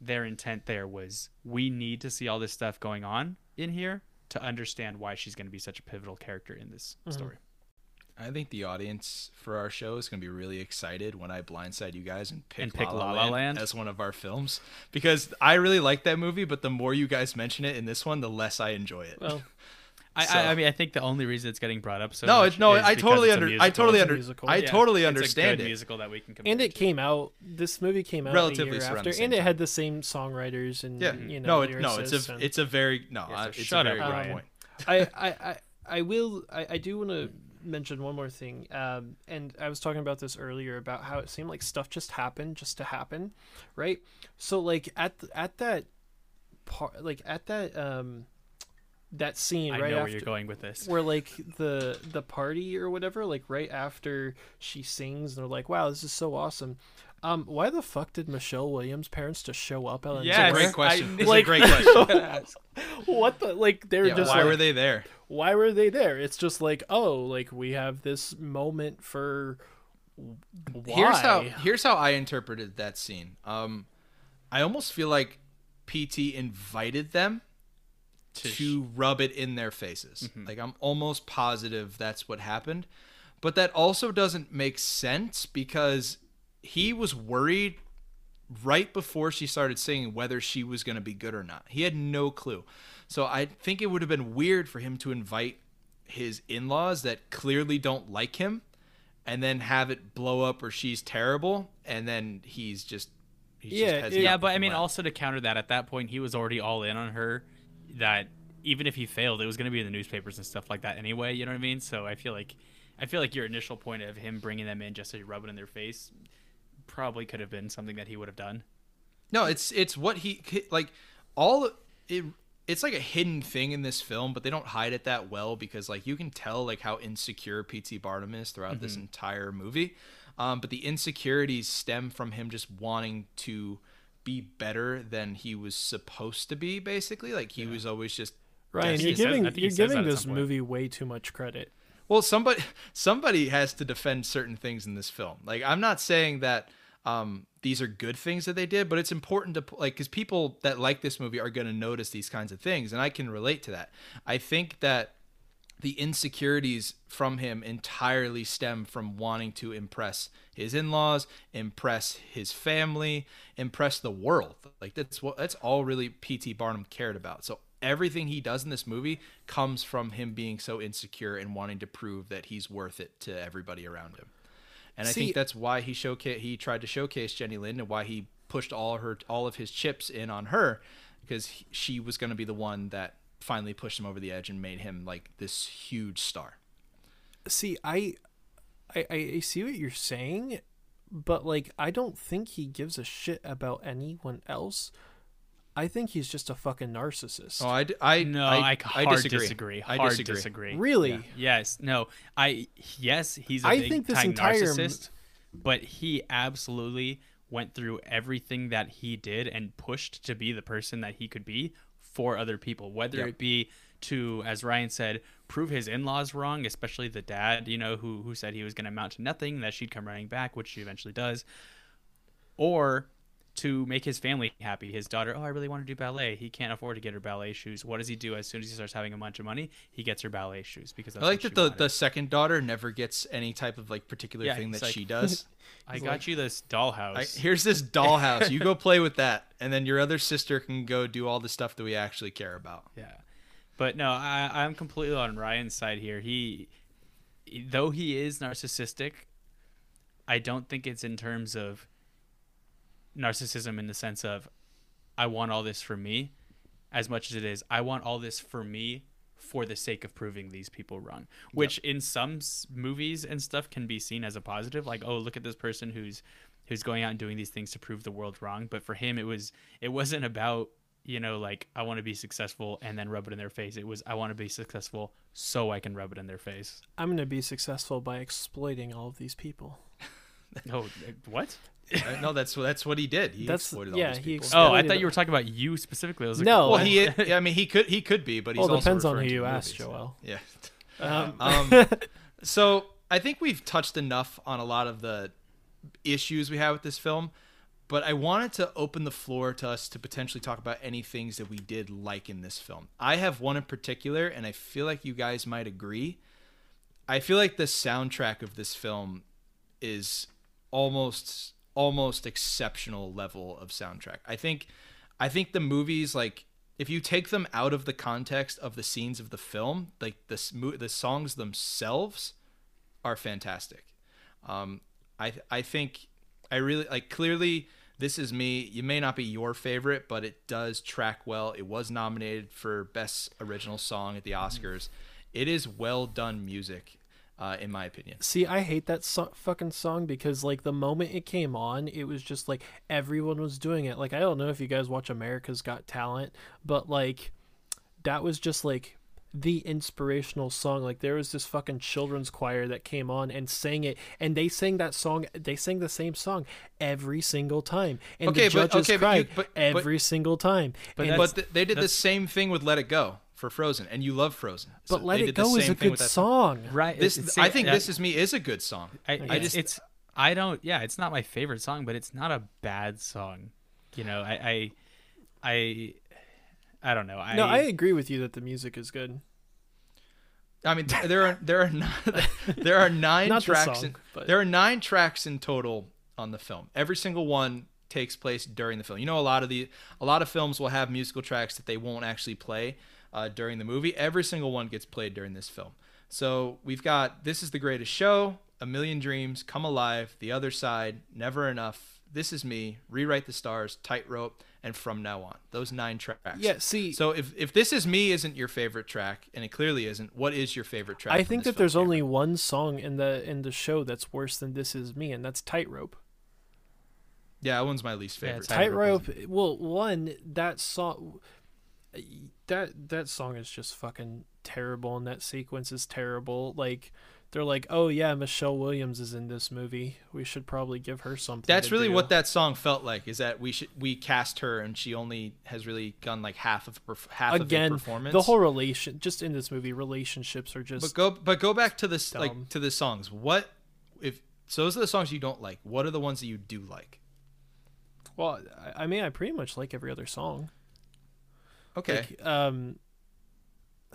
their intent there was we need to see all this stuff going on in here to understand why she's going to be such a pivotal character in this mm-hmm. story. I think the audience for our show is going to be really excited when I blindside you guys and pick, And pick La La, La La Land, Land? as one of our films because I really like that movie, but the more you guys mention it in this one, the less I enjoy it. well, I, So- I, I mean, I think the only reason it's getting brought up so no, much no, is I totally it's a under, I totally It's under. I Yeah, totally it's understand a good it. musical that we can compare and it to. came out. This movie came out Relatively a year after, same and it had the same songwriters and Yeah, you know. no, it, no, it's a, and- it's a very no, Yeah, so it's shut a up, very good Ryan. point. I, I, I, I will. I, I do want to mention one more thing. Um, and I was talking about this earlier about how it seemed like stuff just happened just to happen, right? So like at th- at that part, like at that um, that scene I right know where after you're going with this. where like the the party or whatever, like right after she sings, and they're like, "Wow, this is so awesome." Um, why the fuck did Michelle Williams' parents just show up? Ellen Yes, It's a great question. I- It's like- a great question. what the like? They were Yeah, just why like, were they there? why were they there? It's just like, oh, like we have this moment for why? Here's how here's how I interpreted that scene. Um, I almost feel like PT invited them To to, rub it in their faces. Mm-hmm. Like I'm almost positive that's what happened. But that also doesn't make sense because he was worried right before she started singing whether she was going to be good or not. He had no clue. So I think it would have been weird for him to invite his in-laws that clearly don't like him and then have it blow up or she's terrible and then he's just He Yeah, has yeah, but I mean, left. also to counter that, at that point, he was already all in on her. That even if he failed, it was going to be in the newspapers and stuff like that anyway. You know what I mean? So I feel like, I feel like your initial point of him bringing them in just to rub it in their face, probably could have been something that he would have done. No, it's it's what he like all it it's like a hidden thing in this film, but they don't hide it that well because like you can tell like how insecure P.T. Barnum is throughout this entire movie. Um, but the insecurities stem from him just wanting to be better than he was supposed to be. Basically, like he was always just Ryan, think you're he says- giving I think he you're giving this movie way too much credit. Well, somebody somebody has to defend certain things in this film. Like I'm not saying that um, these are good things that they did, but it's important to like because people that like this movie are going to notice these kinds of things, and I can relate to that. I think that the insecurities from him entirely stem from wanting to impress his in-laws, impress his family, impress the world. Like that's what that's all really PT Barnum cared about. So everything he does in this movie comes from him being so insecure and wanting to prove that he's worth it to everybody around him. And I think that's why he showcase he tried to showcase Jenny Lind and why he pushed all her all of his chips in on her because he, she was going to be the one that finally pushed him over the edge and made him like this huge star. See, I, I, I see what you're saying, but like, I don't think he gives a shit about anyone else. I think he's just a fucking narcissist. Oh, I, d- I No, I, I, I hard disagree. disagree. I disagree. disagree. really? Yes. No. I. Yes, he's a I big think this time entire m- narcissist, but he absolutely went through everything that he did and pushed to be the person that he could be for other people. Whether Yep. it be to, as Ryan said, prove his in-laws wrong, especially the dad, you know, who who said he was going to amount to nothing, that she'd come running back, which she eventually does, or to make his family happy. His daughter, oh, I really want to do ballet. He can't afford to get her ballet shoes. What does he do as soon as he starts having a bunch of money? He gets her ballet shoes because I like that the, wanted. the second daughter never gets any type of like particular Yeah, thing that like- she does. I got you this dollhouse. I, here's this dollhouse. You go play with that, and then your other sister can go do all the stuff that we actually care about. Yeah, but no, I, I'm completely on Ryan's side here. He, though he is narcissistic, I don't think it's in terms of narcissism in the sense of I want all this for me, as much as it is I want all this for me for the sake of proving these people wrong. Which in some s- movies and stuff can be seen as a positive, like oh look at this person who's who's going out and doing these things to prove the world wrong. But for him, it was it wasn't about you know like I want to be successful and then rub it in their face. It was I want to be successful so I can rub it in their face. I'm gonna be successful by exploiting all of these people. Oh, uh, what? Right? No, that's that's what he did. He That's- exploited yeah, all these people. Oh, I Exploited thought you were talking about you specifically. I was like, No, well, I- he. I mean, he could. He could be, but he's Well, also depends on who you ask, movies. Joel. Yeah. Um, Um, so I think we've touched enough on a lot of the issues we have with this film, but I wanted to open the floor to us to potentially talk about any things that we did like in this film. I have one in particular, and I feel like you guys might agree. I feel like the soundtrack of this film is almost almost exceptional level of soundtrack. I think I think the movies like if you take them out of the context of the scenes of the film, like the the songs themselves are fantastic. Um, I I think I really like clearly this is me. You may not be your favorite, but it does track well. It was nominated for best original song at the Oscars. It is well done music, uh, in my opinion. See, I hate that so- fucking song because like the moment it came on, it was just like everyone was doing it. Like I don't know if you guys watch America's Got Talent, but like that was just like the inspirational song. Like there was this fucking children's choir that came on and sang it, and they sang that song. They sang the same song every single time, and Okay, the but- judges okay, but you- but- but- every single time. But And- But they did the same thing with "Let It Go" for Frozen, and you love Frozen. So but Let they It Go is a good with song. right. This, it's- I think yeah, "This Is Me" is a good song. I, I it's, just- it's I don't yeah it's not my favorite song but it's not a bad song you know I I I, I don't know I no, I agree with you that the music is good. I mean, there are there are nine, there are nine Not the tracks. song, in, but- There are nine tracks in total on the film. Every single one takes place during the film. You know, a lot of the a lot of films will have musical tracks that they won't actually play uh, during the movie. Every single one gets played during this film. So we've got "This Is the Greatest Show," A Million Dreams, Come Alive, The Other Side, Never Enough, This Is Me, Rewrite the Stars, Tightrope, and From Now On. Those nine tracks. Yeah, see, So if if This Is Me isn't your favorite track, and it clearly isn't, what is your favorite track? I think this that there's film, only one song in the in the show that's worse than "This Is Me," and that's "Tightrope." Yeah, that one's my least favorite. it's Tightrope Tightrope. Well, one that song, that that song is just fucking terrible, and that sequence is terrible. Like they're like, oh yeah, Michelle Williams is in this movie. We should probably give her something. That's really do." what that song felt like. Is that we should we cast her and she only has really done like half of perf- half Again, of a performance. the whole relation, just in this movie, relationships are just. But go but go back to this Dumb. like to the songs. What if so those are the songs you don't like. What are the ones that you do like? well, I- I mean, I pretty much like every other song. Okay. Like, um,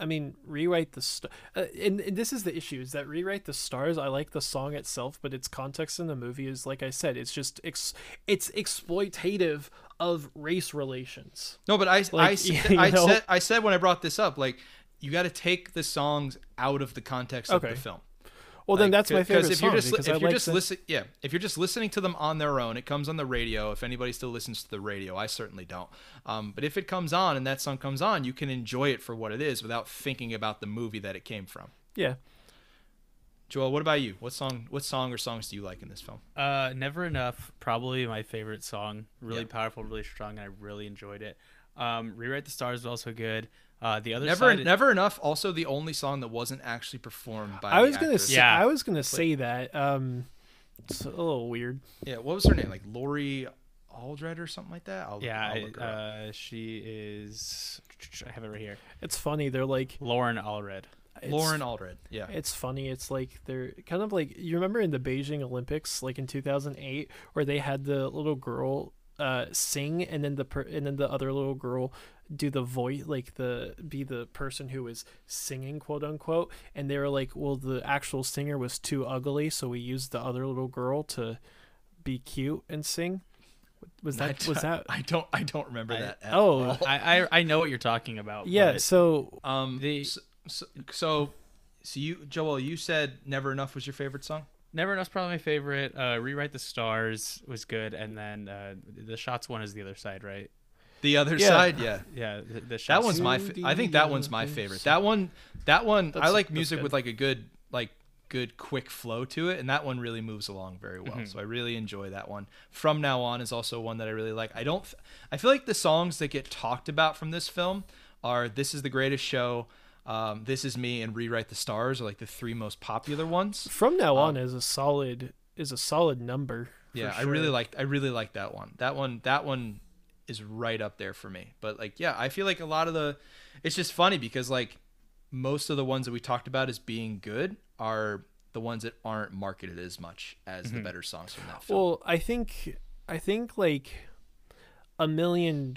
I mean, rewrite the st- uh, and, and this is the issue is that rewrite the stars. I like the song itself, but its context in the movie is like I said, it's just ex- it's exploitative of race relations. no, but I I, like, s- you I said I said when I brought this up like you got to take the songs out of the context of the film. Well, then that's my favorite if song you're just because if I you're like just the- listen yeah if you're just listening to them on their own it comes on the radio if anybody still listens to the radio I certainly don't um, but if it comes on and that song comes on you can enjoy it for what it is without thinking about the movie that it came from yeah. Joel what about you what song what song or songs do you like in this film Uh, Never Enough, probably my favorite song. Really Yeah. powerful, really strong, and I really enjoyed it. Um, Rewrite the Stars was also good. Uh, the other never side, never enough also the only song that wasn't actually performed by I the was gonna say Yeah. I was gonna say that. Um, it's a little weird. yeah what was her name like Lori Aldred or something like that I'll, yeah, I'll look her up. uh, she is. I have it right here. It's funny. They're like Lauren Allred. it's- Lauren Aldred yeah It's funny. It's like they're kind of like you remember in the Beijing Olympics, like in 2008, where they had the little girl uh, sing, and then the per- and then the other little girl do the voice, like the be the person who is singing, quote unquote. And they were like, well, the actual singer was too ugly, so we used the other little girl to be cute and sing. Was that was that? I don't I don't remember I- that at Oh. I, I I know what you're talking about. Yeah. but- So Um, The- so, so, so you, Joel, you said "Never Enough" was your favorite song. Never Enough's probably my favorite. Uh, Rewrite the Stars was good, and then uh, the shots one is the other side, right? The other Yeah. side, yeah, Yeah, the, the that shots. one's my. Fa- I think that one's my favorite. That one, that one. I like music with like a good, like good, quick flow to it, and that one really moves along very well. Mm-hmm. So I really enjoy that one. From now on is also one that I really like. I don't. f- I feel like the songs that get talked about from this film are "This Is the Greatest Show." Um, this is me and rewrite the stars are like the three most popular ones. from now Um, on is a solid is a solid number. for Yeah, I really sure. like I really like that one. That one that one is right up there for me. But like yeah, I feel like a lot of the it's just funny because like most of the ones that we talked about as being good are the ones that aren't marketed as much as the better songs from that film. Well, I think I think like a million.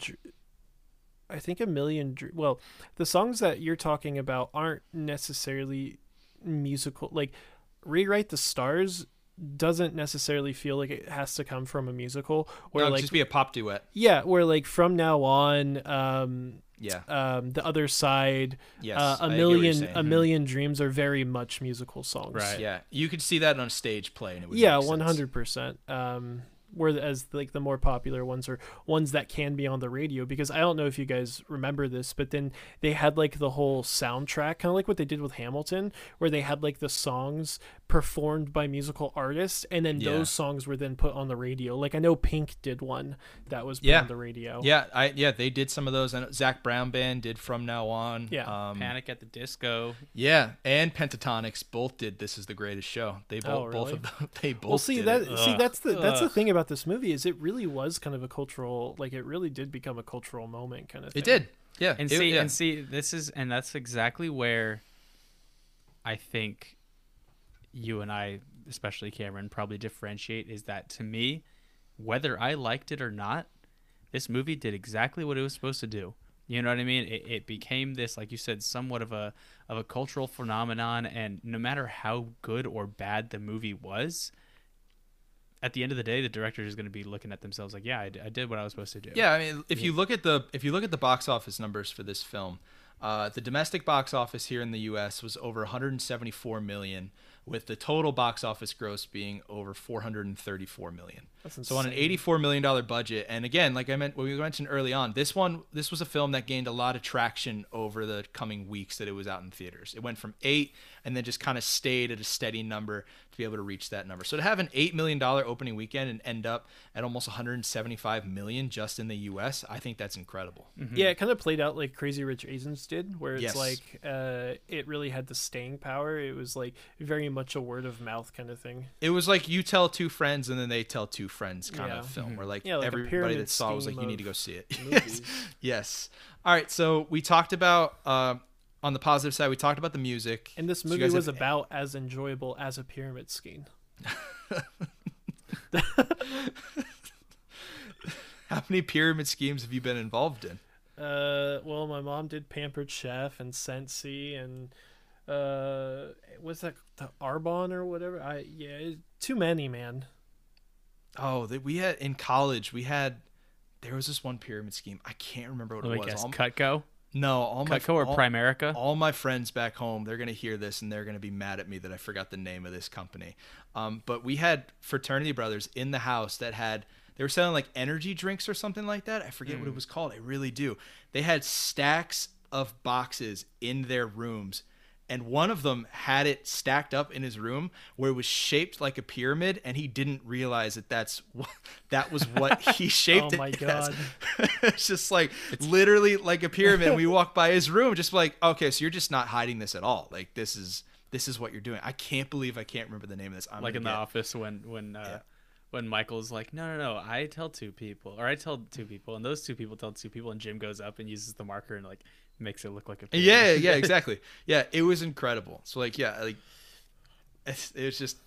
I think a million. Dr- Well, the songs that you're talking about aren't necessarily musical. Like, rewrite the stars doesn't necessarily feel like it has to come from a musical. Where no, like just be a pop duet. yeah, where like from now on, um, Yeah. um, the other side, Yes. uh, I a you're million, a million dreams are very much musical songs. Right. Yeah. You could see that on a stage play and it would yeah one hundred percent. Um, whereas like the more popular ones are ones that can be on the radio because I don't know if you guys remember this, but then they had like the whole soundtrack, kind of like what they did with Hamilton, where they had like the songs performed by musical artists, and then Yeah. those songs were then put on the radio. Like I know Pink did one that was put Yeah. on the radio. Yeah, I yeah, they did some of those. And Zac Brown band did from now on. Yeah. Um, Panic at the Disco. Yeah, and Pentatonix both did "This Is the Greatest Show." They both Oh, both of them. They both. Well, see did that it. see that's the that's the thing about this movie is it really was kind of a cultural like it really did become a cultural moment kind of thing. It did. Yeah. and it- see yeah. and see this is and that's exactly where i think you and i especially cameron probably differentiate is that to me whether i liked it or not this movie did exactly what it was supposed to do you know what i mean it, it became this like you said somewhat of a of a cultural phenomenon and no matter how good or bad the movie was at the end of the day the director is going to be looking at themselves like yeah I did what i was supposed to do Yeah, I mean, if you look at the if you look at the box office numbers for this film, uh, the domestic box office here in the U.S. was over 174 million. With the total box office gross being over 434 million. That's So on an 84 million dollar budget, and again, like I meant, what we mentioned early on, this one, this was a film that gained a lot of traction over the coming weeks that it was out in theaters. It went from eight, and then just kind of stayed at a steady number to be able to reach that number. So to have an eight million dollar opening weekend and end up at almost 175 million just in the U.S., I think that's incredible. Yeah, it kind of played out like Crazy Rich Asians did, where it's Yes. like uh, it really had the staying power. It was like very much a word of mouth kind of thing. It was like you tell two friends and then they tell two friends kind Yeah. of film, where like Yeah, like everybody that saw it was like, you need to go see it. movies. yes. All right. So we talked about uh, on the positive side, we talked about the music. And this movie guys was have- about as enjoyable as a pyramid scheme. How many pyramid schemes have you been involved in? Uh, well, my mom did Pampered Chef and Scentsy and uh, was that the Arbonne or whatever? I yeah, too many, man. Oh, that we had in college. We had there was this one pyramid scheme. I can't remember what Let it was. guess. All- Cutco, no, all my Cutco or all, Primerica. all my friends back home, they're gonna hear this and they're gonna be mad at me that I forgot the name of this company. Um, but we had fraternity brothers in the house that had they were selling like energy drinks or something like that. I forget what it was called. I really do. They had stacks of boxes in their rooms. And one of them had it stacked up in his room where it was shaped like a pyramid, and he didn't realize that that's what, that was what he shaped Oh my it as. God. it's just like literally like a pyramid. we walk by his room, just like, okay, so you're just not hiding this at all. Like this is this is what you're doing. I can't believe I can't remember the name of this. I'm like in gonna the office when when uh, Yeah. when Michael's like, no, no, no, I tell two people, or I tell two people, and those two people tell two people, and Jim goes up and uses the marker and like makes it look like a pyramid. Yeah, yeah, exactly. yeah, it was incredible. So like, yeah, like it's, it was just.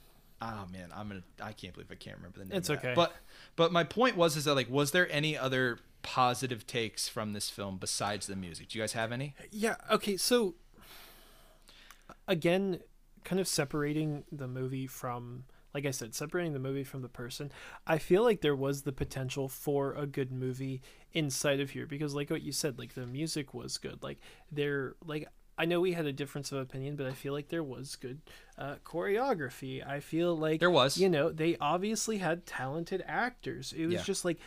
Oh man, I'm gonna. I can't believe I can't remember the name. It's of that. okay. But but my point was is that like, was there any other positive takes from this film besides the music? Do you guys have any? Yeah. Okay. So again, kind of separating the movie from, like I said, separating the movie from the person. I feel like there was the potential for a good movie inside of here because, like what you said, like the music was good. Like there, like I know we had a difference of opinion, but I feel like there was good uh, choreography. I feel like There was. You know, they obviously had talented actors. It was Yeah. just like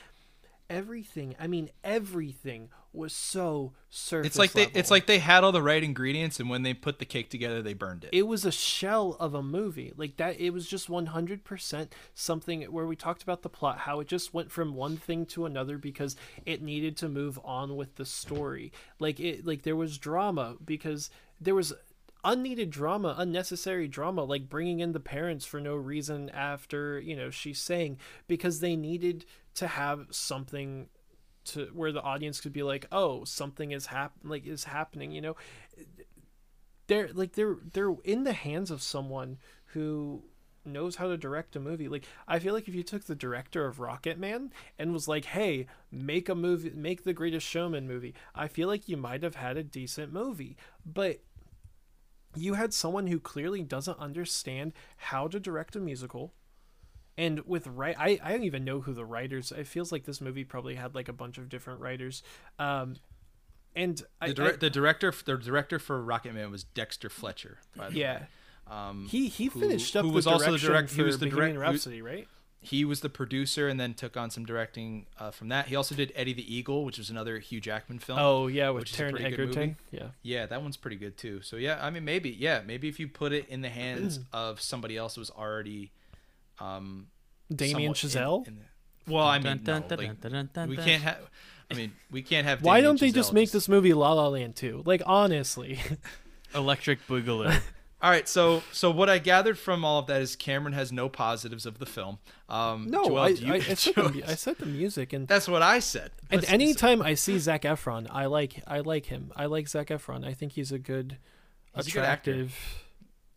everything. I mean, everything was so surface. It's like they it's like they had all the right ingredients, and when they put the cake together, they burned it. it was a shell of a movie like that it was just 100% something where we talked about the plot how it just went from one thing to another because it needed to move on with the story like it like there was drama because there was unneeded drama unnecessary drama like bringing in the parents for no reason after you know she's saying because they needed to have something to where the audience could be like oh something is hap- like is happening you know they're like they're they're in the hands of someone who knows how to direct a movie. Like I feel like if you took the director of Rocketman and was like, "Hey, make a movie, make the Greatest Showman movie," I feel like you might have had a decent movie. But you had someone who clearly doesn't understand how to direct a musical. And with right, I, I don't even know who the writers. It feels like this movie probably had like a bunch of different writers. Um, and I, The, I- dir- the director, the director for Rocketman was Dexter Fletcher. By the yeah, way. um, He he who- finished up who the was also the director he was the Bohemian direct- Rhapsody, right? he was the producer and then took on some directing uh, from that. He also did Eddie the Eagle, which was another Hugh Jackman film. Oh yeah, with which is a Taron Egerton. movie. Yeah, Yeah, that one's pretty good too. So yeah, I mean maybe yeah, maybe if you put it in the hands of somebody else who was already um Damien somewhat in- Chazelle. in the- well, I mean, Dun, no, dun, like, dun, dun, dun, we can't have. I mean, we can't have. Why don't they just Chazelle make this movie La La Land too? Like honestly, Electric Boogaloo. All right, so so what I gathered from all of that is Cameron has no positives of the film. Um, no, Joel, I, you- I, I, said the, I said the music and that's what I said. and Let's- anytime I see Zac Efron, I like I like him. I like Zac Efron. I think he's a good, He's a good attractive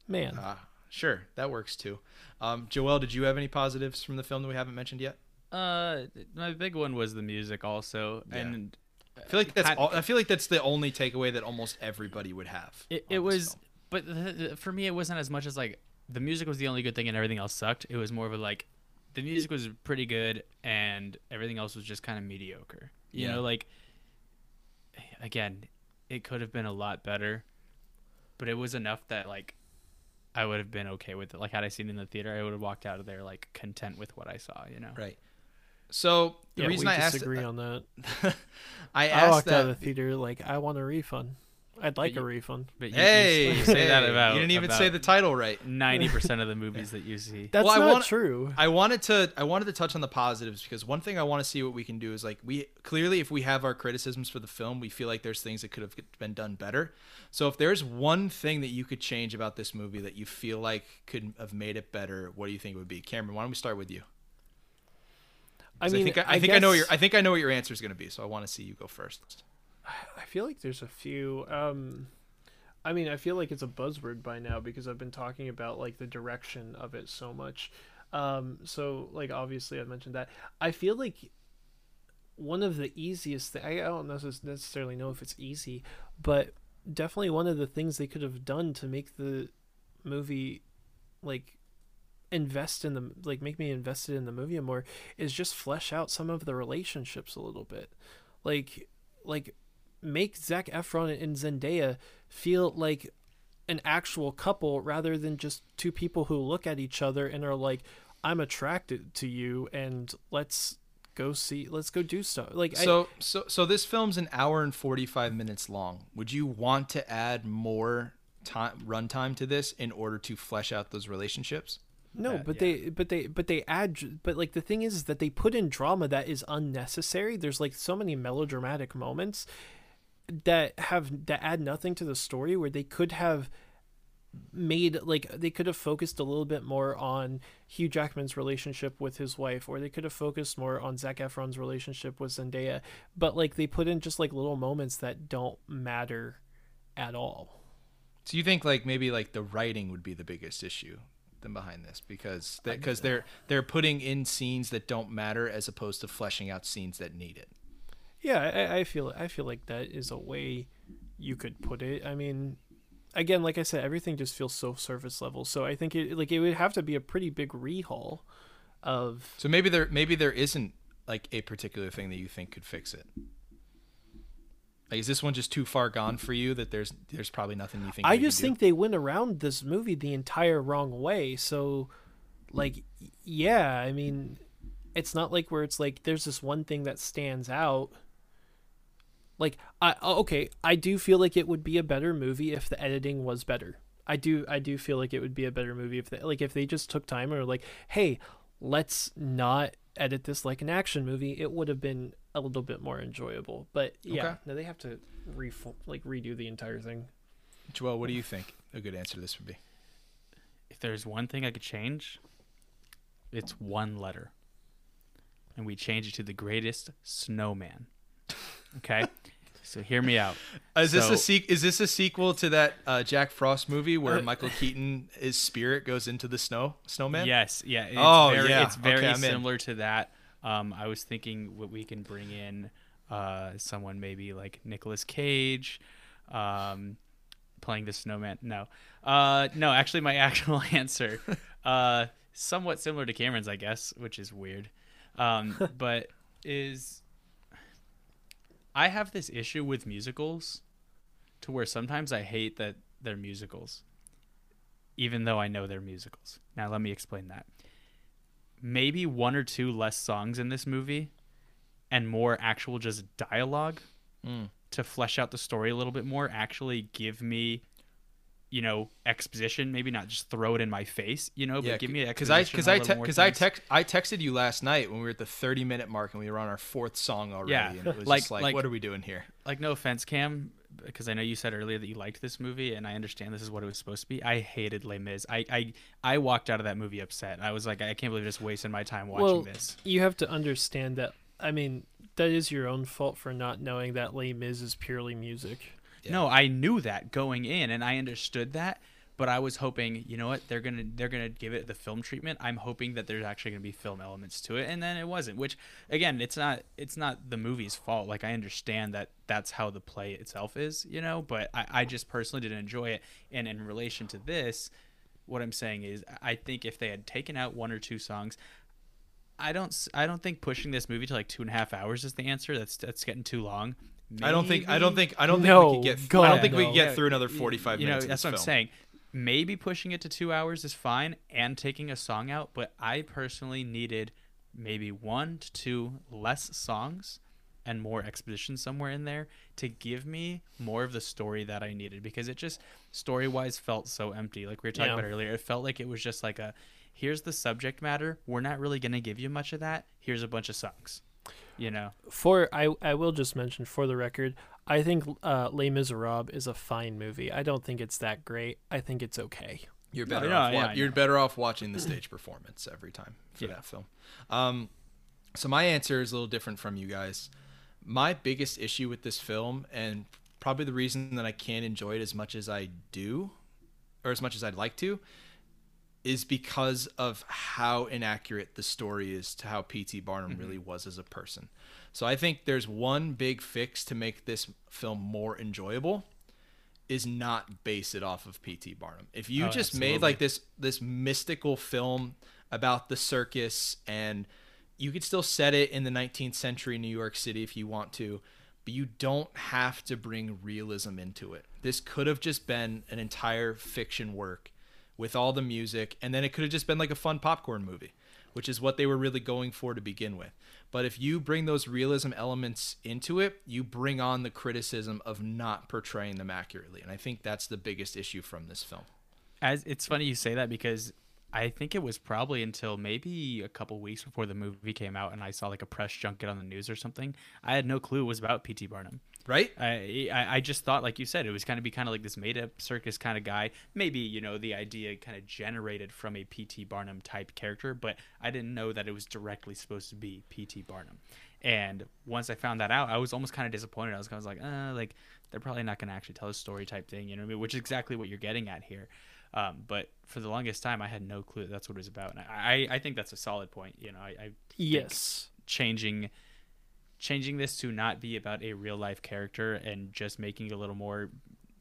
man. Uh, sure, that works too. Um, Joel, did you have any positives from the film that we haven't mentioned yet? uh, my big one was the music also, Yeah. and I feel like that's Kind- all, I feel like that's the only takeaway that almost everybody would have. It, it was, film. but th- th- for me, it wasn't as much as like the music was the only good thing and everything else sucked. It was more of a like the music was pretty good and everything else was just kind of mediocre. You Yeah. know, like again, it could have been a lot better, but it was enough that like I would have been okay with it. Like had I seen it in the theater, I would have walked out of there like content with what I saw. You know. Right. So the yeah, reason we I asked, disagree on that. I I asked walked out of the theater like I want a refund. I'd like you- a refund. But you, Hey, you, you say that about you didn't even say the title right. ninety percent of the movies that you see. That's Well, I not want- true. I wanted to I wanted to touch on the positives because one thing I want to see what we can do is like we clearly if we have our criticisms for the film, we feel like there's things that could have been done better. So if there's one thing that you could change about this movie that you feel like could have made it better, what do you think it would be? Cameron, why don't we start with you? I 'Cause mean, I think I, I think I know your I think I know what your answer is going to be, so I want to see you go first. I feel like there's a few. Um, I mean, I feel like it's a buzzword by now because I've been talking about like the direction of it so much. Um, so like obviously I mentioned that. I feel like one of the easiest. Th- I I don't necessarily know if it's easy, but definitely one of the things they could have done to make the movie like invest in the like make me invested in the movie more is just flesh out some of the relationships a little bit like like make Zac Efron and Zendaya feel like an actual couple rather than just two people who look at each other and are like I'm attracted to you and let's go see let's go do stuff like I, So so so this film's an hour and 45 minutes long. Would you want to add more time runtime to this in order to flesh out those relationships? No, Uh, but yeah. they but they but they add but like the thing is, is that they put in drama that is unnecessary. There's like so many melodramatic moments that have that add nothing to the story where they could have made like they could have focused a little bit more on Hugh Jackman's relationship with his wife or they could have focused more on Zac Efron's relationship with Zendaya but like they put in just like little moments that don't matter at all. So you think like maybe like the writing would be the biggest issue than behind this because because they're they're putting in scenes that don't matter as opposed to fleshing out scenes that need it. Yeah, I, I feel I feel like that is a way you could put it. I mean, again, like I said, everything just feels so surface level. So I think it like it would have to be a pretty big rehaul of. So maybe there maybe there isn't like a particular thing that you think could fix it. Like is this one just too far gone for you that there's there's probably nothing you think I can just think they went around this movie the entire wrong way. So, like, yeah, I mean, it's not like where it's like there's this one thing that stands out. Like, I oh, okay, I do feel like it would be a better movie if the editing was better. I do, I do feel like it would be a better movie if, they, like, if they just took time or like, hey, let's not edit this like an action movie. It would have been a little bit more enjoyable. But yeah, Okay. no, they have to re like redo the entire thing. Joel, what do you think a good answer to this would be? if there's one thing I could change, it's one letter. And we change it to the greatest snowman. Okay? so hear me out. Is this a se- is this a sequel to that uh, Jack Frost movie where Michael Keaton his spirit goes into the snow snowman? Yes, yeah. It's Oh, very, yeah. It's very Okay, in. similar to that. Um, I was thinking what we can bring in uh, someone maybe like Nicolas Cage um, playing the snowman. No. Uh, no, actually, my actual answer, uh, somewhat similar to Cameron's, I guess, which is weird. Um, but is I have this issue with musicals to where sometimes I hate that they're musicals even though I know they're musicals. Now, let me explain that. Maybe one or two less songs in this movie and more actual just dialogue Mm. to flesh out the story a little bit more, actually give me, you know, exposition. Maybe not just throw it in my face, you know, but Yeah, give me because I because on a I little te- cause I text I texted you last night when we were at the 30 minute mark and we were on our fourth song already Yeah, and it was like- just like, like- what are we doing here? like no offense cam because i know you said earlier that you liked this movie and i understand this is what it was supposed to be i hated les mis i i, I walked out of that movie upset i was like i can't believe I'm just wasted my time watching well, this you have to understand that. I mean, that is your own fault for not knowing that Les Mis is purely music. Yeah. no i knew that going in and i understood that but i was hoping you know what they're gonna they're gonna give it the film treatment i'm hoping that there's actually gonna be film elements to it and then it wasn't which again it's not it's not the movie's fault like i understand that that's how the play itself is you know but i, I just personally didn't enjoy it and in relation to this what i'm saying is i think if they had taken out one or two songs I don't. I don't think pushing this movie to like two and a half hours is the answer. That's that's getting too long. I don't think I don't think I don't think No, we could get I don't think we no. can get Yeah, through another 45 you know, minutes. of that's this what I'm saying. maybe pushing it to two hours is fine and taking a song out, but I personally needed maybe one to two less songs and more exposition somewhere in there to give me more of the story that I needed because it just story wise felt so empty. Like we were talking Yeah. about earlier, it felt like it was just like a here's the subject matter. We're not really going to give you much of that. Here's a bunch of songs. You know, For I I will just mention for the record, I think uh, Les Miserables is a fine movie. I don't think it's that great. I think it's okay. You're better no, off. yeah, wa- I you're better off watching the stage performance every time for Yeah. that film. Um, so my answer is a little different from you guys. My biggest issue with this film, and probably the reason that I can't enjoy it as much as I do, or as much as I'd like to, is because of how inaccurate the story is to how P.T. Barnum mm-hmm. really was as a person. So I think there's one big fix to make this film more enjoyable is not base it off of P.T. Barnum. If you Oh, just absolutely. made like this this mystical film about the circus and you could still set it in the 19th century New York City if you want to, but you don't have to bring realism into it. This could have just been an entire fiction work with all the music and then it could have just been like a fun popcorn movie, which is what they were really going for to begin with. But if you bring those realism elements into it, you bring on the criticism of not portraying them accurately. And I think that's the biggest issue from this film. as it's funny you say that because I think it was probably until maybe a couple weeks before the movie came out and I saw like a press junket on the news or something. I had no clue it was about P.T. Barnum. Right? I, I I just thought, like you said, it was kind of be kind of like this made up circus kind of guy. Maybe you know the idea kind of generated from a P.T. Barnum type character, but I didn't know that it was directly supposed to be P.T. Barnum. And once I found that out, I was almost kind of disappointed. I was kind of like, uh, like they're probably not going to actually tell a story type thing, you know what I mean? Which is exactly what you're getting at here. Um, but for the longest time, I had no clue that that's what it was about. And I, I, I think that's a solid point. You know, I, I Yes. changing changing this to not be about a real life character and just making it a little more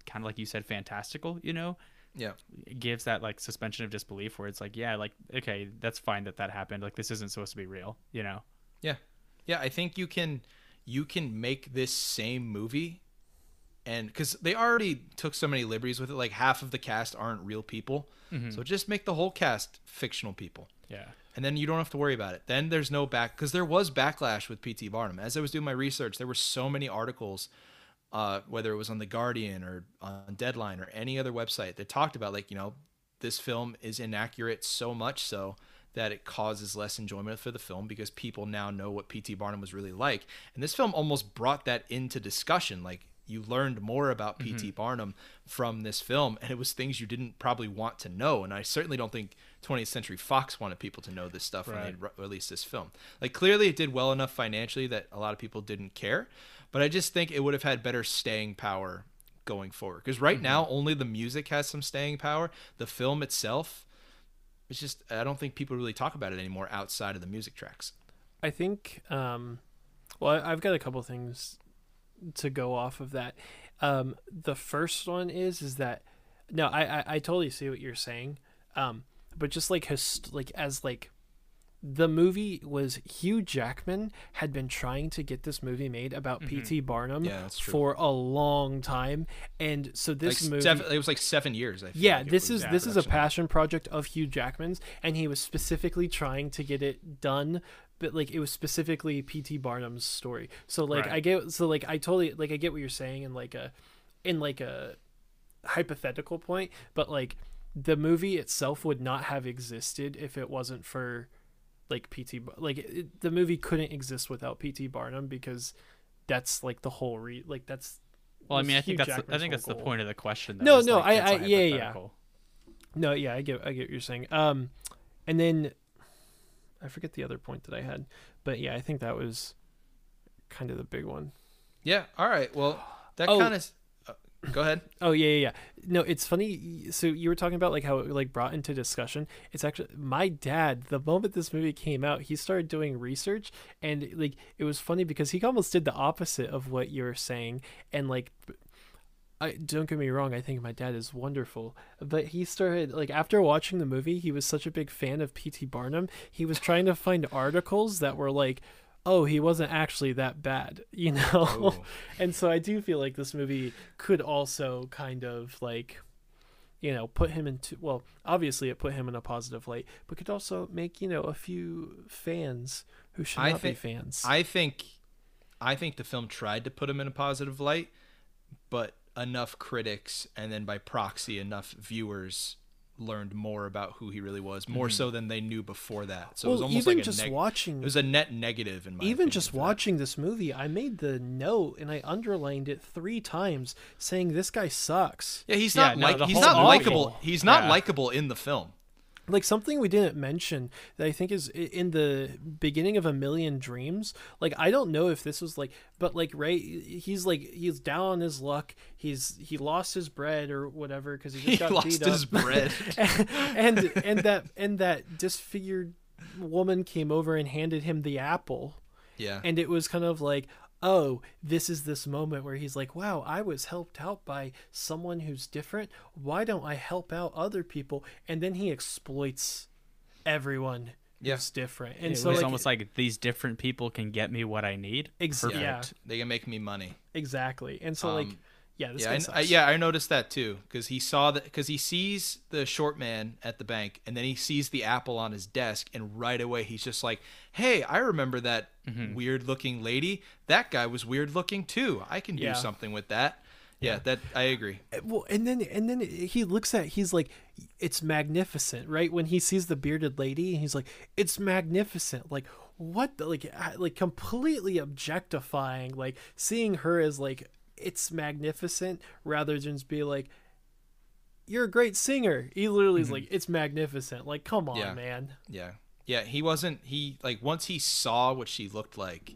kind of like you said fantastical you know Yeah. it gives that like suspension of disbelief where it's like yeah like okay that's fine that that happened like this isn't supposed to be real you know Yeah. Yeah, I think you can you can make this same movie and cuz they already took so many liberties with it like half of the cast aren't real people. Mm-hmm. So just make the whole cast fictional people. Yeah And then you don't have to worry about it. Then there's no back cuz there was backlash with PT Barnum. As I was doing my research, there were so many articles uh, whether it was on the Guardian or on Deadline or any other website that talked about like, you know, this film is inaccurate so much so that it causes less enjoyment for the film because people now know what P.T. Barnum was really like. And this film almost brought that into discussion. Like you learned more about P.T. Barnum from this film, and it was things you didn't probably want to know. And I certainly don't think 20th Century Fox wanted people to know this stuff when they re- released this film. Like clearly it did well enough financially that a lot of people didn't care, but I just think it would have had better staying power going forward. Because right now only the music has some staying power. The film itself, it's just I don't think people really talk about it anymore outside of the music tracks. I think. Um, well, I've got a couple things to go off of that. Um, the first one is is that no, I I, I totally see what you're saying. Um, but just like his like as like the movie was Hugh Jackman had been trying to get this movie made about P.T. Barnum Yeah, for a long time, and so this like movie. seven, it was like seven years. I feel Yeah, like this is this is a passion project of Hugh Jackman's, and he was specifically trying to get it done, but like it was specifically P.T. Barnum's story. So like Right. I get so like I totally like I get what you're saying in like a in like a hypothetical point, but like the movie itself would not have existed if it wasn't for like P.T. Like it, the movie couldn't exist without P.T. Barnum because that's like the whole re like that's well i mean i think that's the, i think that's the point of the question though, No, no, like, I- I- yeah, yeah. No, yeah, I get I get what you're saying. Um and then I forget the other point that I had. But yeah, I think that was kind of the big one. Yeah. All right. Well, that Oh. kind of. Uh, go ahead. Oh yeah, yeah, yeah. No, it's funny. So you were talking about like how it like brought into discussion. It's actually my dad. The moment this movie came out, he started doing research, and like it was funny because he almost did the opposite of what you were saying, and like. I don't get me wrong. I think my dad is wonderful, but he started like after watching the movie, he was such a big fan of P.T. Barnum. He was trying to find articles that were like, "Oh, he wasn't actually that bad," you know. Oh. and so I do feel like this movie could also kind of like you know, put him into well, obviously it put him in a positive light, but could also make, you know, a few fans who should I not think- be fans. I think, I think the film tried to put him in a positive light, but enough critics and then by proxy enough viewers learned more about who he really was, more mm-hmm. so than they knew before that. So it was almost even like a just neg- watching It was a net negative in my even opinion just for that. watching this movie, I made the note and I underlined it three times saying this guy sucks. Yeah, he's Yeah, not no, like the he's not likable. He's not Yeah. likable in the film. Like something we didn't mention that I think is in the beginning of A Million Dreams. Like I don't know if this was like, but like right, he's like he's down on his luck. He's he lost his bread or whatever because he just He got lost beat his up. bread. and and that and that disfigured woman came over and handed him the apple. Yeah. and it was kind of like oh this is this moment where he's like wow i was helped out by someone who's different why don't i help out other people and then he exploits everyone Yeah. who's different and it so was like, almost like these different people can get me what I need. Exactly. Yeah. They can make me money. exactly and so like Um, yeah this yeah, guy I, I, yeah, I noticed that too because he saw that because he sees the short man at the bank and then he sees the apple on his desk and right away he's just like, "Hey, I remember that Mm-hmm. weird-looking lady. That guy was weird-looking too. I can Yeah. do something with that." Yeah, that I agree. well and then and then he looks at he's like it's magnificent right when he sees the bearded lady he's like it's magnificent like what the, like uh, like completely objectifying like seeing her as like it's magnificent rather than just be like you're a great singer he literally is like it's magnificent like come on Yeah. man Yeah. Yeah, he wasn't he like once he saw what she looked like,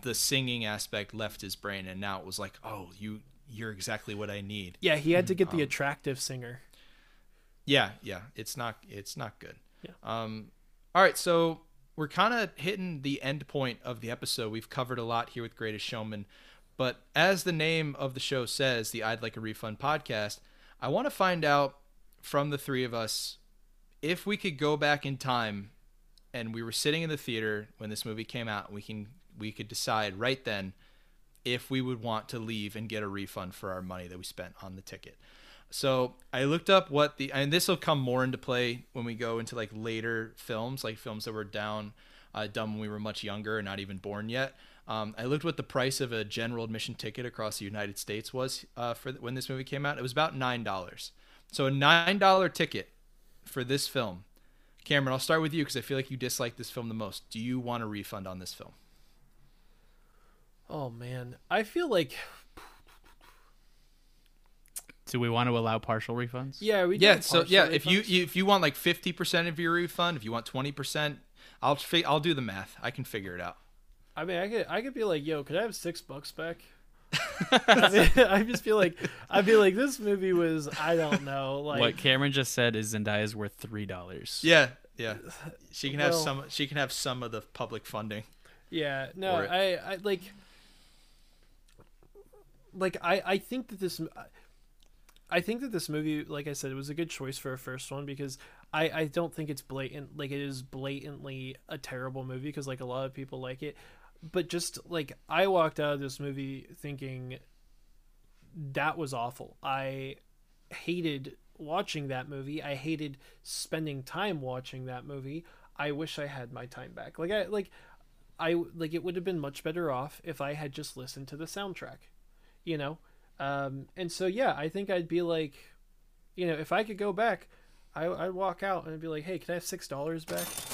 the singing aspect left his brain and now it was like, "Oh, you you're exactly what I need." yeah he had to get Um, the attractive singer Yeah, yeah, it's not it's not good. Yeah. Um all right, so we're kind of hitting the end point of the episode. We've covered a lot here with Greatest Showman, but as the name of the show says, the I'd Like a Refund podcast, I want to find out from the three of us if we could go back in time and we were sitting in the theater when this movie came out, we can we could decide right then if we would want to leave and get a refund for our money that we spent on the ticket. So I looked up what the and this will come more into play when we go into like later films, like films that were down uh, done when we were much younger and not even born yet. Um, I looked what the price of a general admission ticket across the United States was uh, for when this movie came out. It was about nine dollars. So a nine dollar ticket for this film. Cameron, I'll start with you because I feel like you dislike this film the most. Do you want a refund on this film? oh man i feel like Do we want to allow partial refunds? yeah we Yeah. So partial yeah, if you if you want like fifty percent of your refund, if you want twenty percent, I'll fi- I'll do the math. I can figure it out. I mean, I could I could be like, yo, could I have six bucks back? I, mean, I just feel like I'd be like, this movie was I don't know, like what Cameron just said is Zendaya is worth three dollars. Yeah. Yeah. She can have some. She can have some of the public funding. yeah, no, I I like like I I think that this I think that this movie, like I said, it was a good choice for a first one because I I don't think it's blatant like it is blatantly a terrible movie because like a lot of people like it, but just like I walked out of this movie thinking that was awful. I hated watching that movie. I hated spending time watching that movie. I wish I had my time back. Like I like I like it would have been much better off if I had just listened to the soundtrack. You know? Um and so yeah, I think I'd be like you know, if I could go back, I I'd walk out and I'd be like, "Hey, can I have $6 back?"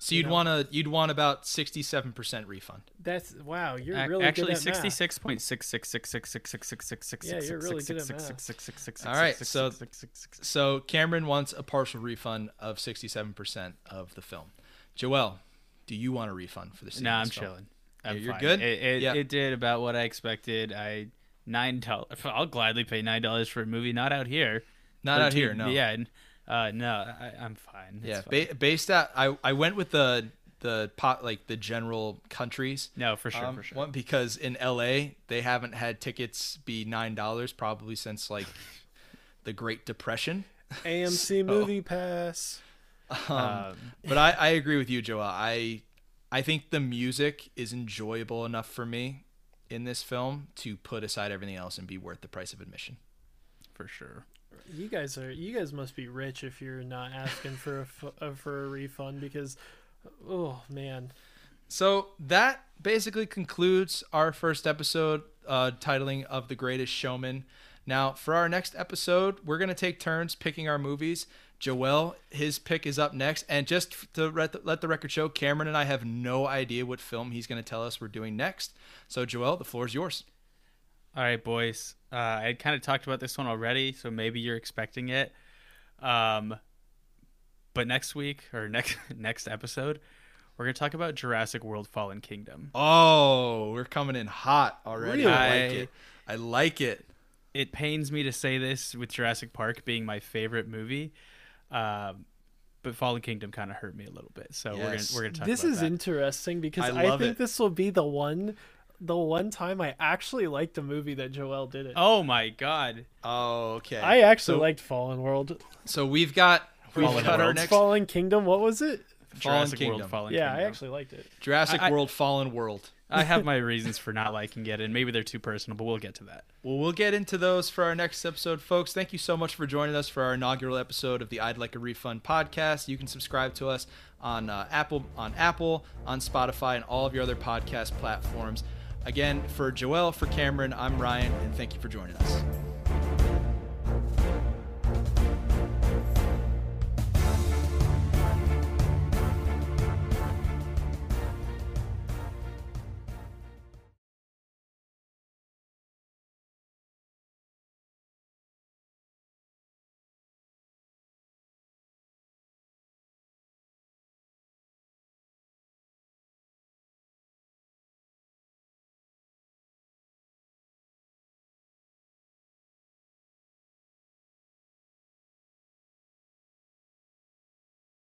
So you'd know? want to you'd want about sixty seven percent refund. That's wow, you're Ac- really Actually, good at math. sixty six point six six six six six six six six six Yeah, you're really good at math. six six six six All six right, six so- six six six six. So Cameron wants a partial refund of sixty seven percent of the film. Joel, do you want a refund for this? No, I'm chilling. I'm Yeah, you're fine. good? It, it, Yeah. it did about what I expected. I nine dollars. I'll gladly pay nine dollars for a movie not out here. Not out here, no. Yeah, and, uh, no, I, I'm fine. It's Yeah, fine. ba- based at I I went with the the pot like the general countries. no, for sure, um, for sure. One because in L.A. they haven't had tickets be nine dollars probably since like the Great Depression. AMC So- Movie Pass. Um, Um, but I, I agree with you, Joel. I I think the music is enjoyable enough for me in this film to put aside everything else and be worth the price of admission. for sure. You guys are you guys must be rich if you're not asking for a uh, for a refund because oh man. So that basically concludes our first episode uh, titling of The Greatest Showman. Now, for our next episode, we're going to take turns picking our movies. Joel, his pick is up next. And just to let the, let the record show, Cameron and I have no idea what film he's going to tell us we're doing next. So, Joel, the floor is yours. All right, boys. Uh, I had kind of talked about this one already, so maybe you're expecting it. Um, but next week or next next episode, we're gonna talk about Jurassic World: Fallen Kingdom. Oh, we're coming in hot already. Really? I like it. I like it. It pains me to say this with Jurassic Park being my favorite movie, um, but Fallen Kingdom kind of hurt me a little bit. So Yes. we're gonna we're gonna talk about This about is that. interesting because I I, think it. this will be the one the one time I actually liked a movie that Joel did it. oh my god! Oh, okay. I actually so, liked Fallen World. So we've got we've Fallen got our World. next Fallen Kingdom, what was it? Fallen Jurassic Kingdom. World: Fallen Kingdom. yeah, Kingdom. I actually liked it. Jurassic I- I- World Fallen World. I have my reasons for not liking it, and maybe they're too personal, but we'll get to that. Well, we'll get into those for our next episode, folks. Thank you so much for joining us for our inaugural episode of the I'd Like a Refund podcast. You can subscribe to us on uh, Apple, on Apple, on Spotify, and all of your other podcast platforms. Again, for Joel, for Cameron, I'm Ryan, and thank you for joining us.